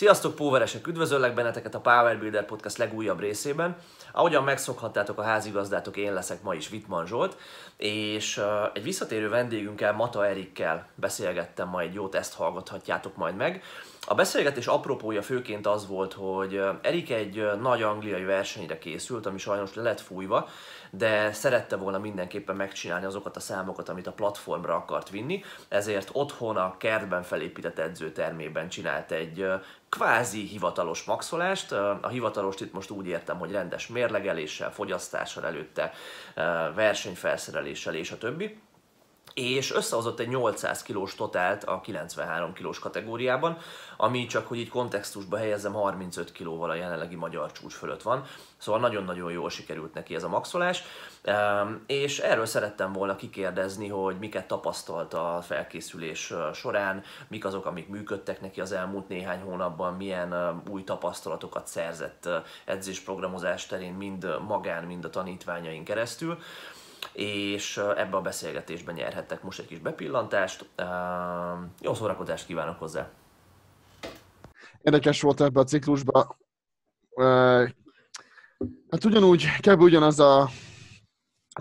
Sziasztok, Póveresek! Üdvözöllek benneteket a Power Builder Podcast legújabb részében. Ahogyan megszokhattátok, a házigazdátok én leszek ma is Vitman Zsolt, és egy visszatérő vendégünkkel, Mata Erikkel beszélgettem ma egy jót, ezt hallgathatjátok majd meg. A beszélgetés apropója főként az volt, hogy Erik egy nagy angliai versenyre készült, ami sajnos le lett fújva, de szerette volna mindenképpen megcsinálni azokat a számokat, amit a platformra akart vinni, ezért otthon a kertben felépített edzőtermében csinált egy kvázi hivatalos maxolást. A hivatalost itt most úgy értem, hogy rendes mérlegeléssel, fogyasztással előtte, versenyfelszereléssel és a többi és összehozott egy 800 kilós totált a 93 kilós kategóriában, ami csak, hogy így kontextusba helyezzem, 35 kilóval a jelenlegi magyar csúcs fölött van. Szóval nagyon-nagyon jól sikerült neki ez a maxolás, és erről szerettem volna kikérdezni, hogy miket tapasztalt a felkészülés során, mik azok, amik működtek neki az elmúlt néhány hónapban, milyen új tapasztalatokat szerzett edzésprogramozás terén, mind magán, mind a tanítványain keresztül és ebbe a beszélgetésben nyerhettek most egy kis bepillantást. Jó szórakozást kívánok hozzá! Érdekes volt ebbe a ciklusba. Hát ugyanúgy, kb. ugyanaz a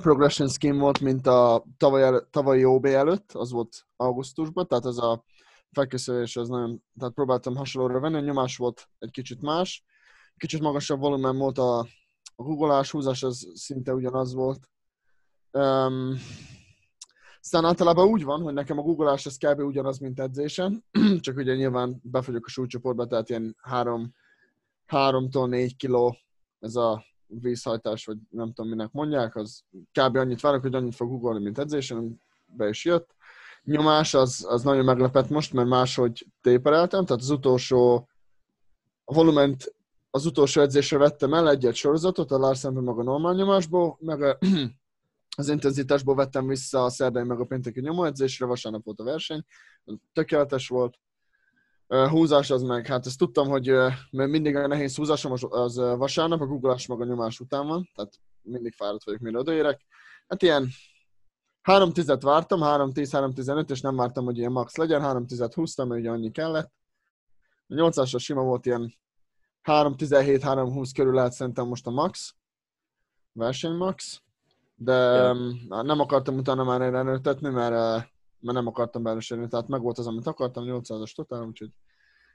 progression scheme volt, mint a tavaly, tavalyi OB előtt, az volt augusztusban, tehát ez a felkészülés az nagyon, tehát próbáltam hasonlóra venni, a nyomás volt egy kicsit más, kicsit magasabb volumen volt a, a húzás az szinte ugyanaz volt, Um, aztán általában úgy van, hogy nekem a googolás az kb. ugyanaz, mint edzésen, csak ugye nyilván befogyok a súlycsoportba, tehát ilyen 3, 3-tól 4 kiló ez a vízhajtás, vagy nem tudom minek mondják, az kb. annyit várok, hogy annyit fog googolni, mint edzésen, be is jött. Nyomás az, az nagyon meglepett most, mert máshogy tépereltem, tehát az utolsó a volument az utolsó edzésre vettem el egy-egy sorozatot, a Larsenben maga normál nyomásból, meg a az intenzitásból vettem vissza a szerdai meg a pénteki nyomóedzésre, vasárnap volt a verseny, tökéletes volt. Húzás az meg, hát ezt tudtam, hogy mert mindig a nehéz húzásom az, vasárnap, a googleás meg a nyomás után van, tehát mindig fáradt vagyok, mire odaérek. Hát ilyen 3 10 vártam, 3 10 3 15 és nem vártam, hogy ilyen max legyen, 3 10 húztam, mert ugye annyi kellett. A 8 sima volt ilyen 3 17 3 20 körül lehet szerintem most a max, verseny max de ja. nem akartam utána már erőltetni, mert, eh, mert nem akartam belősérni, tehát meg volt az, amit akartam, 800-as totál, úgyhogy...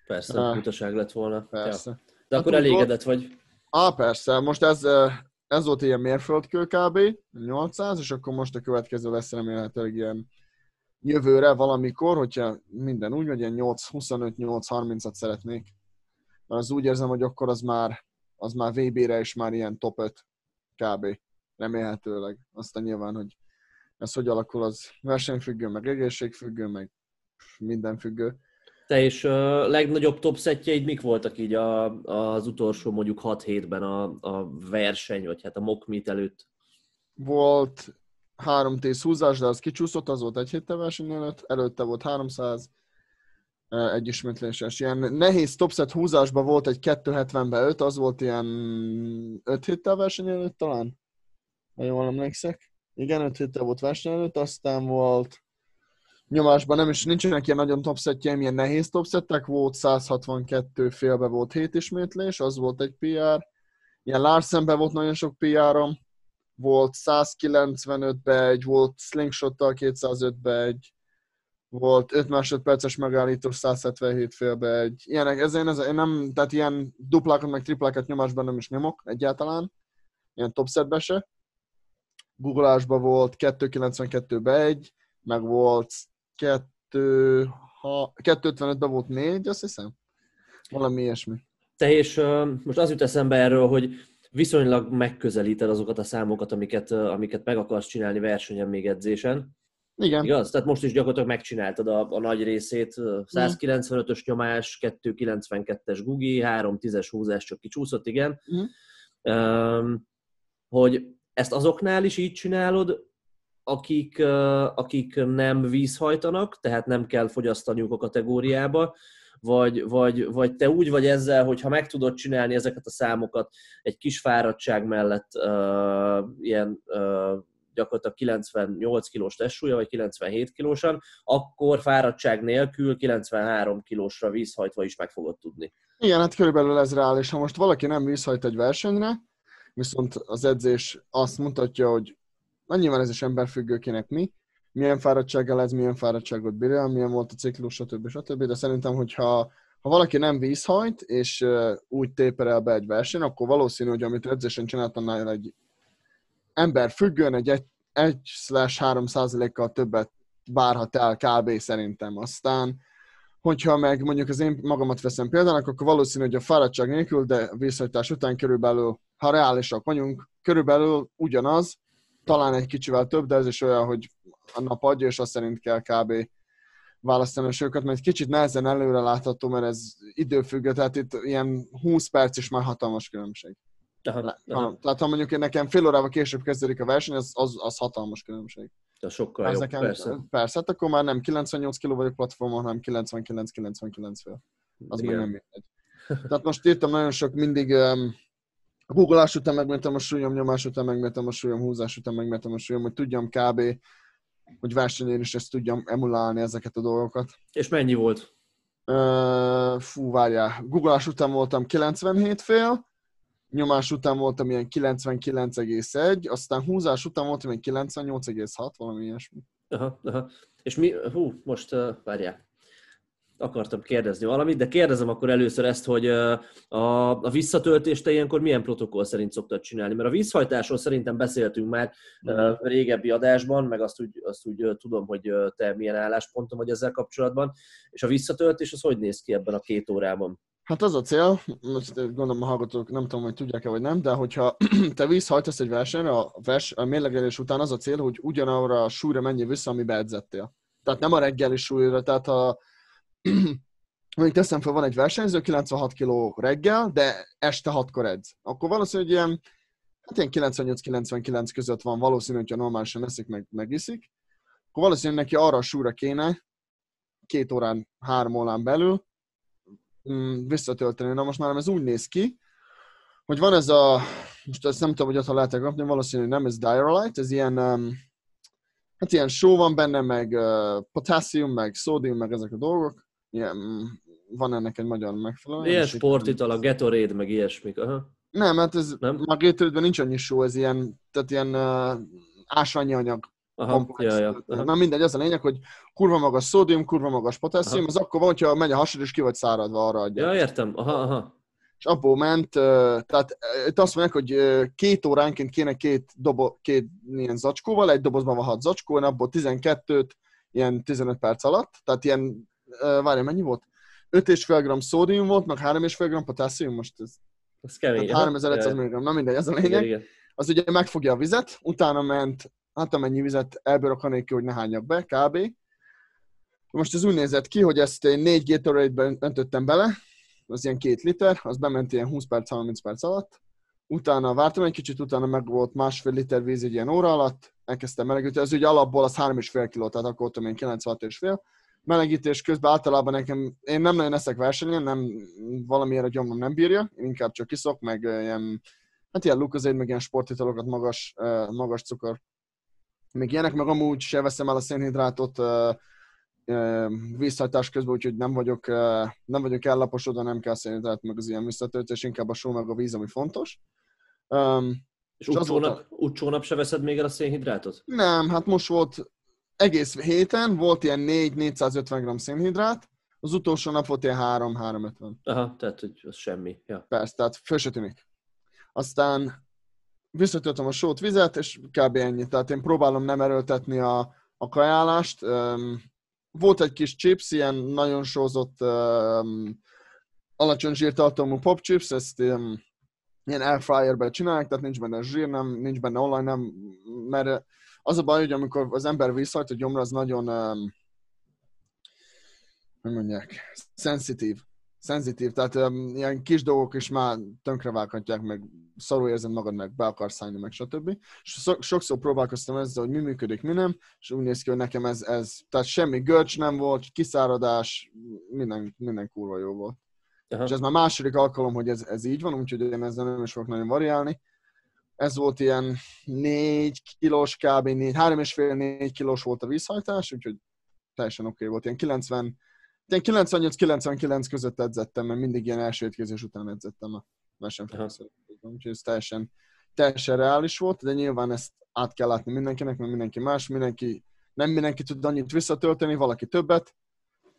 Persze, uh, lett volna. Persze. Ja. De hát akkor elégedett volt... vagy? Á, persze, most ez, eh, ez volt ilyen mérföldkő kb. 800, és akkor most a következő lesz remélhetőleg ilyen jövőre valamikor, hogyha minden úgy, hogy ilyen 8-25-8-30-at szeretnék. Mert az úgy érzem, hogy akkor az már, az már VB-re is már ilyen top 5 kb remélhetőleg. Aztán nyilván, hogy ez hogy alakul, az versenyfüggő, meg egészségfüggő, meg minden függő. Te és a legnagyobb top szettjeid mik voltak így a, az utolsó mondjuk 6 hétben a, a verseny, vagy hát a mock meet előtt? Volt 3 10 húzás, de az kicsúszott, az volt egy héttel verseny előtt, előtte volt 300, egy ismétléses. Ilyen nehéz topset húzásban volt egy 270-ben 5, az volt ilyen 5 héttel verseny előtt talán? Ha jól emlékszek. Igen, 5 héttel volt verseny előtt, aztán volt nyomásban nem is nincsenek ilyen nagyon topszetjeim, ilyen nehéz topszettek, volt 162 félbe volt 7 ismétlés, az volt egy PR. Ilyen Larsenben volt nagyon sok PR-om, volt 195-be egy, volt slingshottal 205-be egy, volt 5 másodperces megállító 177 félbe egy. Ilyenek, ez én, ez, én nem, tehát ilyen duplákat meg triplákat nyomásban nem is nyomok egyáltalán, ilyen topsetbe se googleásban volt 292-be 1, meg volt 2, ha, 255-ben volt 4, azt hiszem. Valami ilyesmi. Te és uh, most az jut eszembe erről, hogy viszonylag megközelíted azokat a számokat, amiket, uh, amiket meg akarsz csinálni versenyen még edzésen. Igen. Igaz? Tehát most is gyakorlatilag megcsináltad a, a nagy részét. 195-ös nyomás, 292-es gugi, 310-es húzás csak kicsúszott, igen. Uh-huh. Um, hogy ezt azoknál is így csinálod, akik, akik nem vízhajtanak, tehát nem kell fogyasztaniuk a kategóriába, vagy, vagy, vagy te úgy vagy ezzel, hogy ha meg tudod csinálni ezeket a számokat egy kis fáradtság mellett uh, ilyen uh, gyakorlatilag 98 kilós testsúlya, vagy 97 kilósan, akkor fáradtság nélkül 93 kilósra vízhajtva is meg fogod tudni. Igen, hát körülbelül ez reális. Ha most valaki nem vízhajt egy versenyre, viszont az edzés azt mutatja, hogy nyilván ez is emberfüggőkének mi, milyen fáradtsággal ez, milyen fáradtságot bír milyen volt a ciklus, stb. stb. De szerintem, hogyha ha valaki nem vízhajt, és úgy téperel be egy verseny, akkor valószínű, hogy amit edzésen csinált, annál egy ember függően egy 1-3 százalékkal többet várhat el kb. szerintem. Aztán, hogyha meg mondjuk az én magamat veszem példának, akkor valószínű, hogy a fáradtság nélkül, de vízhajtás után körülbelül, ha reálisak vagyunk, körülbelül ugyanaz, talán egy kicsivel több, de ez is olyan, hogy a nap adja, és azt szerint kell kb választani a sőket, mert kicsit nehezen előre látható, mert ez időfüggő, tehát itt ilyen 20 perc is már hatalmas különbség. Aha, aha. Tehát ha mondjuk én nekem fél órával később kezdődik a verseny, az, az, az hatalmas különbség. De sokkal jobb, nekem, persze. Persze, hát akkor már nem 98 kg vagyok platformon, hanem 99-99 fél. Az Igen. meg nem mindegy. Tehát most írtam nagyon sok mindig um, googleás után megmértem a súlyom, nyomás után megmértem a súlyom, húzás után megmértem a súlyom, hogy tudjam kb hogy versenyén is ezt tudjam emulálni ezeket a dolgokat. És mennyi volt? Uh, fú, várjál. Googleás után voltam 97 fél, nyomás után voltam ilyen 99,1, aztán húzás után voltam ilyen 98,6, valami ilyesmi. Aha, aha. És mi, hú, most uh, várjál akartam kérdezni valamit, de kérdezem akkor először ezt, hogy a, a visszatöltést te ilyenkor milyen protokoll szerint szoktad csinálni? Mert a vízhajtásról szerintem beszéltünk már mm. régebbi adásban, meg azt úgy, azt úgy tudom, hogy te milyen álláspontom vagy ezzel kapcsolatban, és a visszatöltés az hogy néz ki ebben a két órában? Hát az a cél, most gondolom a hallgatók nem tudom, hogy tudják-e vagy nem, de hogyha te vízhajtasz egy versenyre, a, vers, a mérlegelés után az a cél, hogy ugyanarra a súlyra menjél vissza, amibe edzettél. Tehát nem a reggeli súlyra, tehát a, mondjuk teszem fel, van egy versenyző, 96 kg reggel, de este 6-kor edz. Akkor valószínű, hogy ilyen, hát ilyen 98-99 között van valószínű, hogyha normálisan eszik, meg, megiszik. Akkor valószínűleg neki arra a súra kéne, két órán, három órán belül visszatölteni. Na most már ez úgy néz ki, hogy van ez a, most ezt nem tudom, hogy ott lehet kapni, valószínűleg nem ez Diarolite, ez ilyen, um, hát ilyen só van benne, meg uh, potassium, meg szódium, meg ezek a dolgok, ilyen, van ennek egy magyar megfelelő. Ilyen sportital, a Gatorade, meg ilyesmik. Aha. Nem, hát ez nem? gatorade nincs annyi só, ez ilyen, tehát ilyen uh, ásványi anyag. Aha, ja, ja, aha. Na mindegy, az a lényeg, hogy kurva magas szódium, kurva magas potasszium, az akkor van, hogyha megy a hasad, és ki vagy száradva arra adja. Ja, értem, aha, aha. És abból ment, tehát itt azt mondják, hogy két óránként kéne két, dobo, két ilyen zacskóval, egy dobozban van hat zacskó, abból 12-t ilyen 15 perc alatt, tehát ilyen várj, mennyi volt? 5,5 g szódium volt, meg 3,5 g potásszium, most ez... Ez kemény. Hát 3500 mg, na mindegy, ez a lényeg. Igen, igen. Az ugye megfogja a vizet, utána ment, hát amennyi vizet elbírok anélkül, hogy ne hányak be, kb. Most ez úgy nézett ki, hogy ezt én 4 Gatorade-ben öntöttem bele, az ilyen két liter, az bement ilyen 20 perc, 30 perc alatt. Utána vártam egy kicsit, utána meg volt másfél liter víz egy ilyen óra alatt, elkezdtem melegíteni, ez ugye alapból az 3,5 kg, tehát akkor voltam én 96,5 melegítés közben általában nekem, én nem nagyon eszek versenyen, nem, valamiért a gyomrom nem bírja, én inkább csak kiszok, meg ilyen, hát ilyen lukazéd, meg ilyen sportitalokat, magas, magas cukor. Még ilyenek, meg amúgy se veszem el a szénhidrátot vízhajtás közben, úgyhogy nem vagyok, nem vagyok ellaposodva, nem kell szénhidrát, meg az ilyen visszatöltés, inkább a só, meg a víz, ami fontos. Um, és utcsónap, utcsónap se veszed még el a szénhidrátot? Nem, hát most volt egész héten volt ilyen 4-450 g szénhidrát, az utolsó nap volt ilyen 3-350. Aha, tehát hogy az semmi. Ja. Persze, tehát föl se tűnik. Aztán visszatöltöm a sót vizet, és kb. ennyi. Tehát én próbálom nem erőltetni a, a kajálást. Volt egy kis chips, ilyen nagyon sózott alacsony zsírtartalmú pop chips, ezt um, ilyen airfryerben csinálják, tehát nincs benne zsír, nem, nincs benne olaj, nem, mert az a baj, hogy amikor az ember visszajt a gyomra, az nagyon, um, hogy mondják, szenzitív. Szenzitív, tehát um, ilyen kis dolgok is már tönkrevághatják, meg szarul érzed magad, meg be akarsz szállni, meg stb. És sokszor próbálkoztam ezzel, hogy mi működik, mi nem, és úgy néz ki, hogy nekem ez, ez tehát semmi görcs nem volt, kiszáradás, minden, minden kurva jó volt. Aha. És ez már második alkalom, hogy ez, ez így van, úgyhogy én ezzel nem is fogok nagyon variálni ez volt ilyen 4 kilós, kb. 3,5-4 kilós volt a vízhajtás, úgyhogy teljesen oké okay volt. Ilyen 90, 98-99 között edzettem, mert mindig ilyen első étkezés után edzettem a versenyfelkészülésben. Úgyhogy ez teljesen, teljesen reális volt, de nyilván ezt át kell látni mindenkinek, mert mindenki más, mindenki, nem mindenki tud annyit visszatölteni, valaki többet,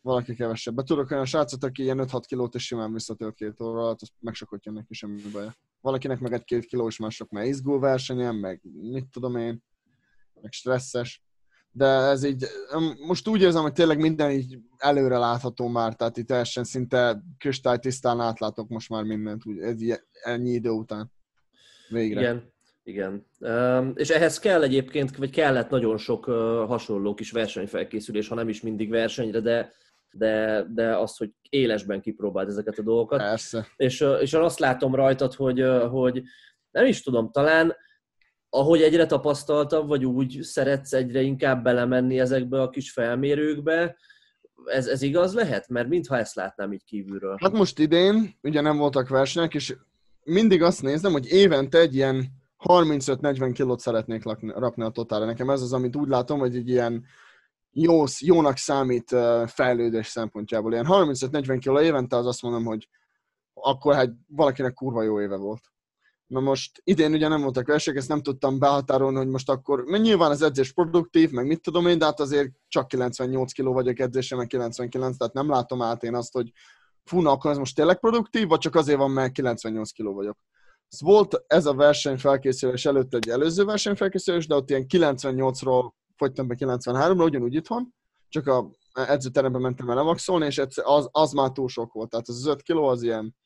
valaki kevesebbet. Tudok olyan srácot, aki ilyen 5-6 kilót és simán visszatölt két óra alatt, azt megsokotja neki semmi baj. Valakinek meg egy-két kilós mások, mert izgul versenyen, meg mit tudom én, meg stresszes. De ez így, most úgy érzem, hogy tényleg minden így előre látható már, tehát itt teljesen szinte kristálytisztán átlátok most már mindent, úgy, ez ennyi idő után. Végre. Igen. Igen. És ehhez kell egyébként, vagy kellett nagyon sok hasonló kis versenyfelkészülés, ha nem is mindig versenyre, de de, de az, hogy élesben kipróbáld ezeket a dolgokat. Persze. És, és azt látom rajtad, hogy, hogy nem is tudom, talán ahogy egyre tapasztaltabb, vagy úgy szeretsz egyre inkább belemenni ezekbe a kis felmérőkbe, ez, ez igaz lehet? Mert mintha ezt látnám így kívülről. Hát most idén, ugye nem voltak versenyek, és mindig azt nézem, hogy évente egy ilyen 35-40 kilót szeretnék lakni, rakni a totálra. Nekem ez az, amit úgy látom, hogy egy ilyen jó, jónak számít fejlődés szempontjából. Ilyen 35-40 kg évente az azt mondom, hogy akkor hát valakinek kurva jó éve volt. Na most idén ugye nem voltak versenyek, ezt nem tudtam behatárolni, hogy most akkor, mert nyilván az edzés produktív, meg mit tudom én, de hát azért csak 98 kg vagyok edzésem, meg 99, tehát nem látom át én azt, hogy fú, na, akkor ez most tényleg produktív, vagy csak azért van, mert 98 kg vagyok. Ez volt ez a verseny felkészülés előtt egy előző verseny felkészülés, de ott ilyen 98-ról fogytam be 93-ra, ugyanúgy itthon, csak a edzőterembe mentem el lemaxolni, és az, az már túl sok volt. Tehát az 5 kiló az ilyen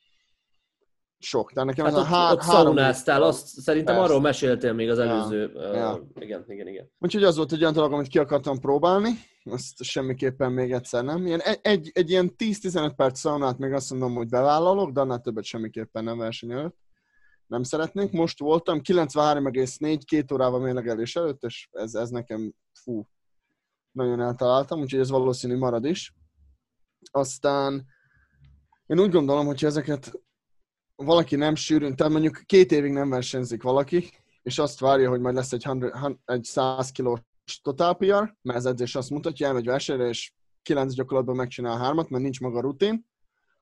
sok. Tehát nekem hát ez ott, a há- ott szaunáztál, azt szerintem Persze. arról meséltél még az előző. Ja. Uh, ja. Igen, igen, igen. Úgyhogy az volt egy olyan dolog, amit ki akartam próbálni, azt semmiképpen még egyszer nem. Ilyen, egy, egy, egy ilyen 10-15 perc szaunát még azt mondom, hogy bevállalok, de annál többet semmiképpen nem verseny előtt nem szeretnék. Most voltam 93,4 két órával mérlegelés előtt, és ez, ez nekem fú, nagyon eltaláltam, úgyhogy ez valószínű marad is. Aztán én úgy gondolom, hogy ezeket valaki nem sűrűn, tehát mondjuk két évig nem versenyzik valaki, és azt várja, hogy majd lesz egy, 100, egy 100 kilós total PR, mert ez edzés azt mutatja, elmegy versenyre, és 9 gyakorlatban megcsinál hármat, mert nincs maga rutin,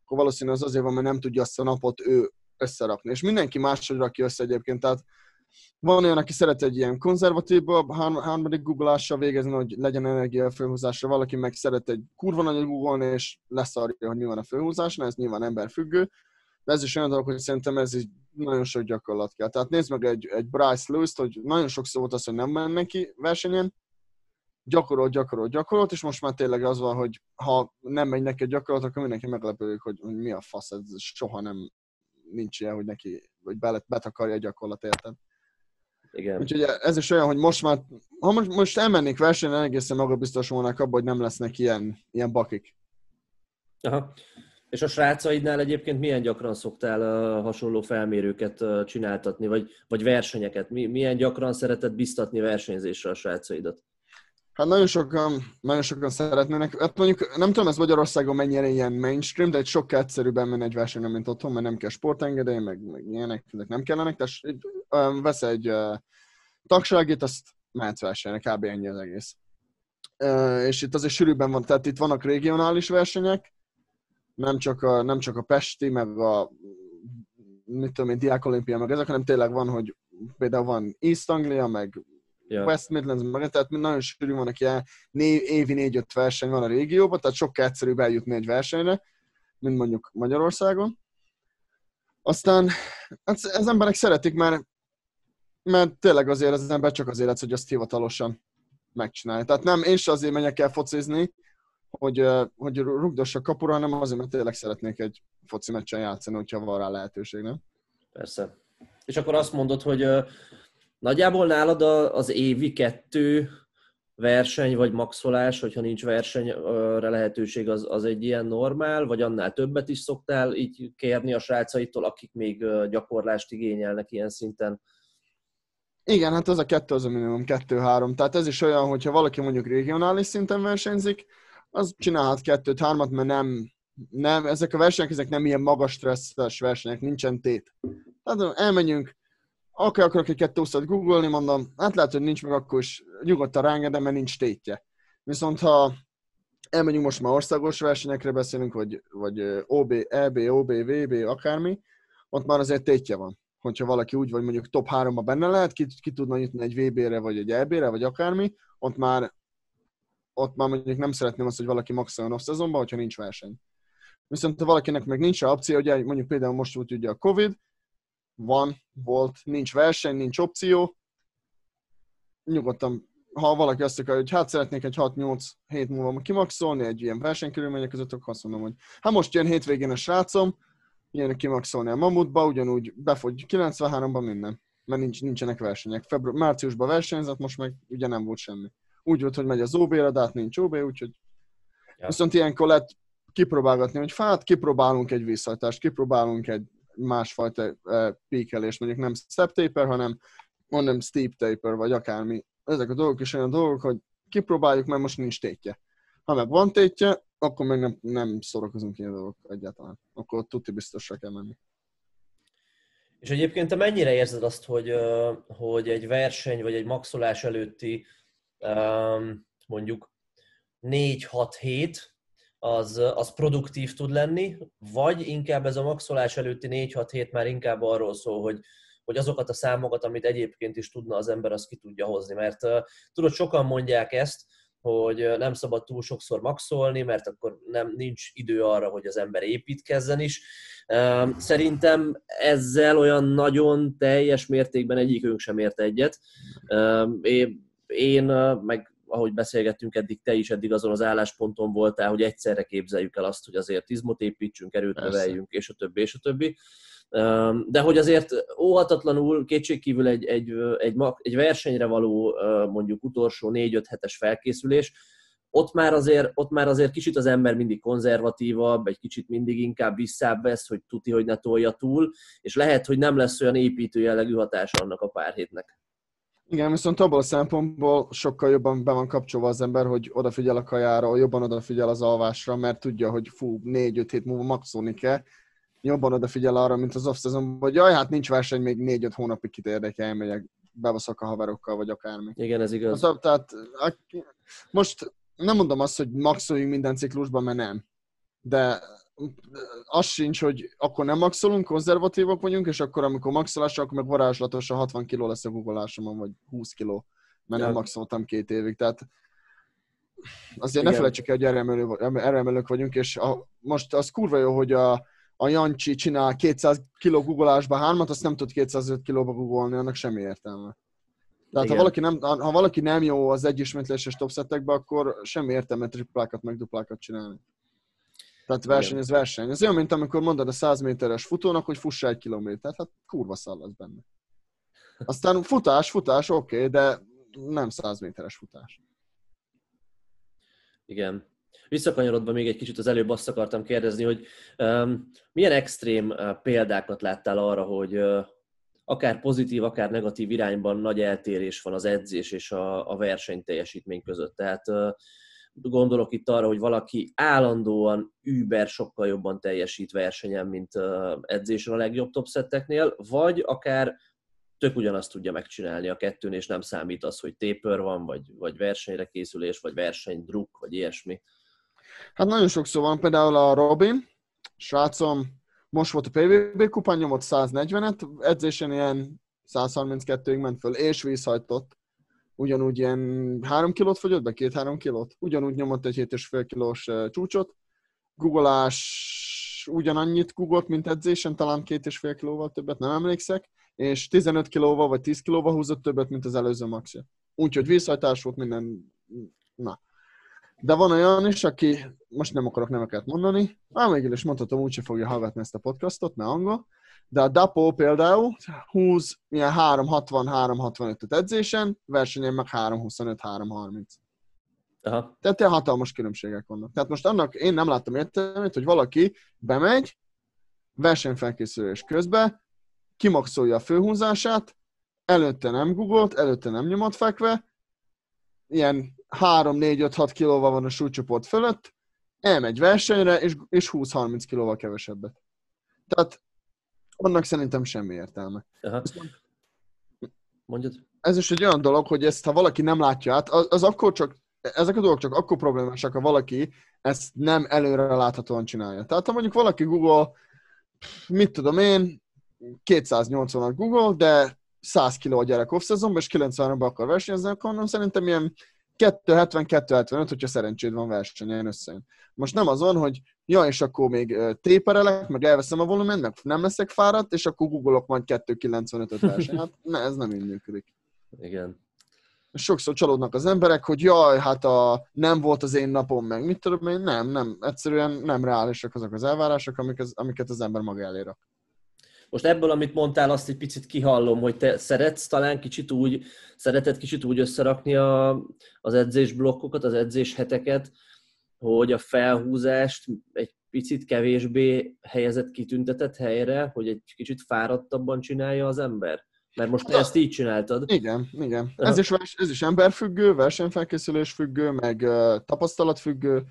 akkor valószínűleg az azért van, mert nem tudja azt a napot ő összerakni. És mindenki máshogy rakja össze egyébként, tehát van olyan, aki szeret egy ilyen konzervatív, harmadik googleással végezni, hogy legyen energia főhúzásra, valaki meg szeret egy kurva nagyot googolni, és leszarja, hogy mi van a főhúzásnál, ez nyilván emberfüggő, de ez is olyan dolog, hogy szerintem ez így nagyon sok gyakorlat kell. Tehát nézd meg egy, egy Bryce lewis hogy nagyon sokszor volt az, hogy nem menne neki versenyen, gyakorolt, gyakorolt, gyakorolt, és most már tényleg az van, hogy ha nem megy neki a gyakorlat, akkor mindenki meglepődik, hogy, hogy mi a fasz, ez soha nem nincs ilyen, hogy neki, hogy betakarja a gyakorlat, érted? Igen. Úgyhogy ez is olyan, hogy most már, ha most, most elmennék versenyen, egészen magabiztos volnák abban, hogy nem lesznek ilyen, ilyen bakik. Aha. És a srácaidnál egyébként milyen gyakran szoktál hasonló felmérőket csináltatni, vagy, vagy versenyeket? Mi, milyen gyakran szereted biztatni versenyzésre a srácaidat? Hát nagyon sokan, nagyon sokan szeretnének. Hát mondjuk nem tudom, ez Magyarországon mennyire ilyen mainstream, de egy sokkal egyszerűbb menni egy versenyen, mint otthon, mert nem kell sportengedély, meg, meg ilyenek, ezek nem kellenek. Tehát vesz egy uh, tagságét, azt mehetsz versenyre, kb. ennyi az egész. És itt azért sűrűbben van, tehát itt vannak regionális versenyek, nem csak a, nem csak a Pesti, meg a mit tudom én, Diák Olimpia, meg ezek, hanem tényleg van, hogy például van East Anglia, meg yeah. West Midlands, meg, tehát nagyon sűrű van, aki név, évi négy-öt verseny van a régióban, tehát sokkal egyszerűbb eljutni egy versenyre, mint mondjuk Magyarországon. Aztán hát az emberek szeretik, mert, mert tényleg azért az ember csak azért lesz, hogy azt hivatalosan megcsinálja. Tehát nem, én se azért megyek el focizni, hogy, hogy rugdossak kapura, hanem azért, mert tényleg szeretnék egy foci meccsen játszani, hogyha van rá lehetőség, nem? Persze. És akkor azt mondod, hogy Nagyjából nálad az évi kettő verseny vagy maxolás, hogyha nincs versenyre lehetőség, az, az egy ilyen normál, vagy annál többet is szoktál így kérni a srácaitól, akik még gyakorlást igényelnek ilyen szinten? Igen, hát az a kettő az a minimum, kettő-három. Tehát ez is olyan, hogyha valaki mondjuk regionális szinten versenyzik, az csinálhat kettőt, hármat, mert nem, nem, ezek a versenyek, ezek nem ilyen magas stresszes versenyek, nincsen tét. Tehát elmegyünk, akkor akarok egy 220 googolni, mondom, hát lehet, hogy nincs meg, akkor is nyugodtan rángedem, mert nincs tétje. Viszont ha elmegyünk most már országos versenyekre beszélünk, vagy, vagy OB, EB, OB, VB, akármi, ott már azért tétje van. Hogyha valaki úgy vagy mondjuk top 3-ba benne lehet, ki, ki tudna nyitni egy VB-re, vagy egy EB-re, vagy akármi, ott már, ott már mondjuk nem szeretném azt, hogy valaki maxoljon off szezonban, hogyha nincs verseny. Viszont ha valakinek meg nincs opció, hogy mondjuk például most úgy ugye a Covid, van, volt, nincs verseny, nincs opció, nyugodtan, ha valaki azt akarja, hogy hát szeretnék egy 6-8 hét múlva kimaxolni egy ilyen versenykörülmények között, akkor azt mondom, hogy hát most jön hétvégén a srácom, jön kimaxolni a Mamutba, ugyanúgy befogy 93-ban minden, mert nincs, nincsenek versenyek. Február, márciusban versenyzett, most meg ugye nem volt semmi. Úgy volt, hogy megy az OB-re, de hát nincs OB, úgyhogy ja. viszont ilyenkor lehet kipróbálgatni, hogy hát kipróbálunk egy visszajtást, kipróbálunk egy másfajta uh, píkelést, mondjuk nem step taper, hanem mondom steep taper, vagy akármi. Ezek a dolgok is olyan dolgok, hogy kipróbáljuk, mert most nincs tétje. Ha meg van tétje, akkor meg nem, nem szórakozunk ilyen dolgok egyáltalán. Akkor tuti biztosra kell menni. És egyébként te mennyire érzed azt, hogy, hogy egy verseny vagy egy maxolás előtti mondjuk 4-6 hét az, az produktív tud lenni, vagy inkább ez a maxolás előtti 4-6 hét már inkább arról szól, hogy, hogy azokat a számokat, amit egyébként is tudna az ember, az ki tudja hozni. Mert tudod, sokan mondják ezt, hogy nem szabad túl sokszor maxolni, mert akkor nem, nincs idő arra, hogy az ember építkezzen is. Szerintem ezzel olyan nagyon teljes mértékben egyikünk sem ért egyet. Én, meg ahogy beszélgettünk eddig, te is eddig azon az állásponton voltál, hogy egyszerre képzeljük el azt, hogy azért izmot építsünk, erőt növeljünk, és a többi, és a többi. De hogy azért óhatatlanul kétségkívül egy, egy, egy, egy versenyre való mondjuk utolsó négy-öt hetes felkészülés, ott már, azért, ott már azért kicsit az ember mindig konzervatívabb, egy kicsit mindig inkább visszább vesz, hogy tuti, hogy ne tolja túl, és lehet, hogy nem lesz olyan építő jellegű hatása annak a pár hétnek. Igen, viszont abból a szempontból sokkal jobban be van kapcsolva az ember, hogy odafigyel a kajára, jobban odafigyel az alvásra, mert tudja, hogy fú, négy-öt hét múlva maxolni kell, jobban odafigyel arra, mint az off hogy jaj, hát nincs verseny, még négy-öt hónapig kit érdekel, elmegyek, bevaszok a haverokkal, vagy akármi. Igen, ez igaz. Az, tehát, most nem mondom azt, hogy maxoljunk minden ciklusban, mert nem. De az sincs, hogy akkor nem maxolunk, konzervatívak vagyunk, és akkor amikor maxolás, akkor meg varázslatosan 60 kg lesz a googolásomon, vagy 20 kg, mert nem maxoltam két évig. Tehát azért Igen. ne felejtsük el, hogy eremelők vagyunk, és a, most az kurva jó, hogy a, a Jancsi csinál 200 kg googolásba hármat, azt nem tud 205 kilóba googolni, annak semmi értelme. Tehát ha valaki, nem, ha valaki nem jó az egyismétléses topszettekbe, akkor semmi értelme triplákat meg duplákat csinálni. Tehát verseny, ez verseny. Ez olyan, mint amikor mondod a 100 méteres futónak, hogy fussa egy kilométert. Hát kurva szall az benne. Aztán futás, futás, oké, okay, de nem 100 méteres futás. Igen. Visszakanyarodva még egy kicsit az előbb azt akartam kérdezni, hogy um, milyen extrém uh, példákat láttál arra, hogy uh, akár pozitív, akár negatív irányban nagy eltérés van az edzés és a, a versenyteljesítmény között. Tehát uh, gondolok itt arra, hogy valaki állandóan über sokkal jobban teljesít versenyen, mint edzésen a legjobb topszetteknél, vagy akár tök ugyanazt tudja megcsinálni a kettőn, és nem számít az, hogy taper van, vagy, vagy versenyre készülés, vagy versenydruk, vagy ilyesmi. Hát nagyon sokszor van, például a Robin, srácom, most volt a PvB kupán, nyomott 140-et, edzésen ilyen 132-ig ment föl, és visszhajtott ugyanúgy ilyen 3 kilót fogyott be, 2-3 kilót, ugyanúgy nyomott egy 7,5 kilós csúcsot, googolás ugyanannyit googolt, mint edzésen, talán 2,5 kilóval többet, nem emlékszek, és 15 kilóval vagy 10 kilóval húzott többet, mint az előző maxja. Úgyhogy visszajtás volt minden, na. De van olyan is, aki, most nem akarok nemeket mondani, ám végül is mondhatom, úgyse fogja hallgatni ezt a podcastot, mert angol, de a Dapo például húz ilyen 360-365-öt edzésen, versenyen meg 325-330. Aha. Tehát ilyen hatalmas különbségek vannak. Tehát most annak én nem láttam értelmét, hogy valaki bemegy, versenyfelkészülés közben, kimaxolja a főhúzását, előtte nem googolt, előtte nem nyomott fekve, ilyen 3-4-5-6 kilóval van a súlycsoport fölött, elmegy versenyre, és, és 20-30 kilóval kevesebbet. Tehát annak szerintem semmi értelme. Aha. mondjad. Ez is egy olyan dolog, hogy ezt ha valaki nem látja át, az, az akkor csak, ezek a dolgok csak akkor problémásak, ha valaki ezt nem előre láthatóan csinálja. Tehát ha mondjuk valaki Google, mit tudom én, 280-at Google, de 100 kg a gyerek off és 90 ban akar versenyezni, akkor nem szerintem ilyen 270-275, hogyha szerencséd van versenyen összejön. Most nem az van, hogy ja, és akkor még téperelek, meg elveszem a volumen, meg nem leszek fáradt, és akkor googolok majd 295-öt verseny. Hát ne, ez nem így működik. Igen. Sokszor csalódnak az emberek, hogy jaj, hát a, nem volt az én napom meg. Mit tudom én? Nem, nem. Egyszerűen nem reálisak azok az elvárások, amik az, amiket az ember maga elé rak. Most ebből, amit mondtál, azt egy picit kihallom, hogy te szeretsz talán kicsit úgy, szereted kicsit úgy összerakni a, az edzés blokkokat, az edzés heteket, hogy a felhúzást egy picit kevésbé helyezett kitüntetett helyre, hogy egy kicsit fáradtabban csinálja az ember? Mert most te ezt így csináltad. Igen, igen. Ez is, ez is emberfüggő, versenyfelkészülés függő, meg uh, tapasztalatfüggő,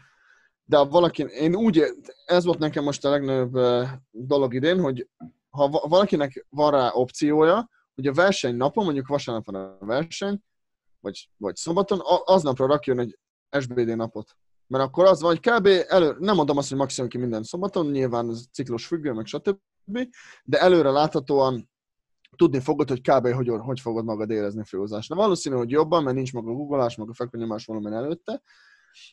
de valaki, én úgy, ez volt nekem most a legnagyobb uh, dolog idén, hogy ha valakinek van rá opciója, hogy a verseny napon, mondjuk vasárnap van a verseny, vagy, vagy szombaton, aznapra rakjon egy SBD napot. Mert akkor az van, hogy kb. elő, nem mondom azt, hogy maximum ki minden szombaton, nyilván ez ciklus függő, meg stb. De előre láthatóan tudni fogod, hogy kb. hogy, hogy fogod magad érezni főhozásra. Valószínű, hogy jobban, mert nincs maga a googolás, maga a fekvőnyomás valami előtte.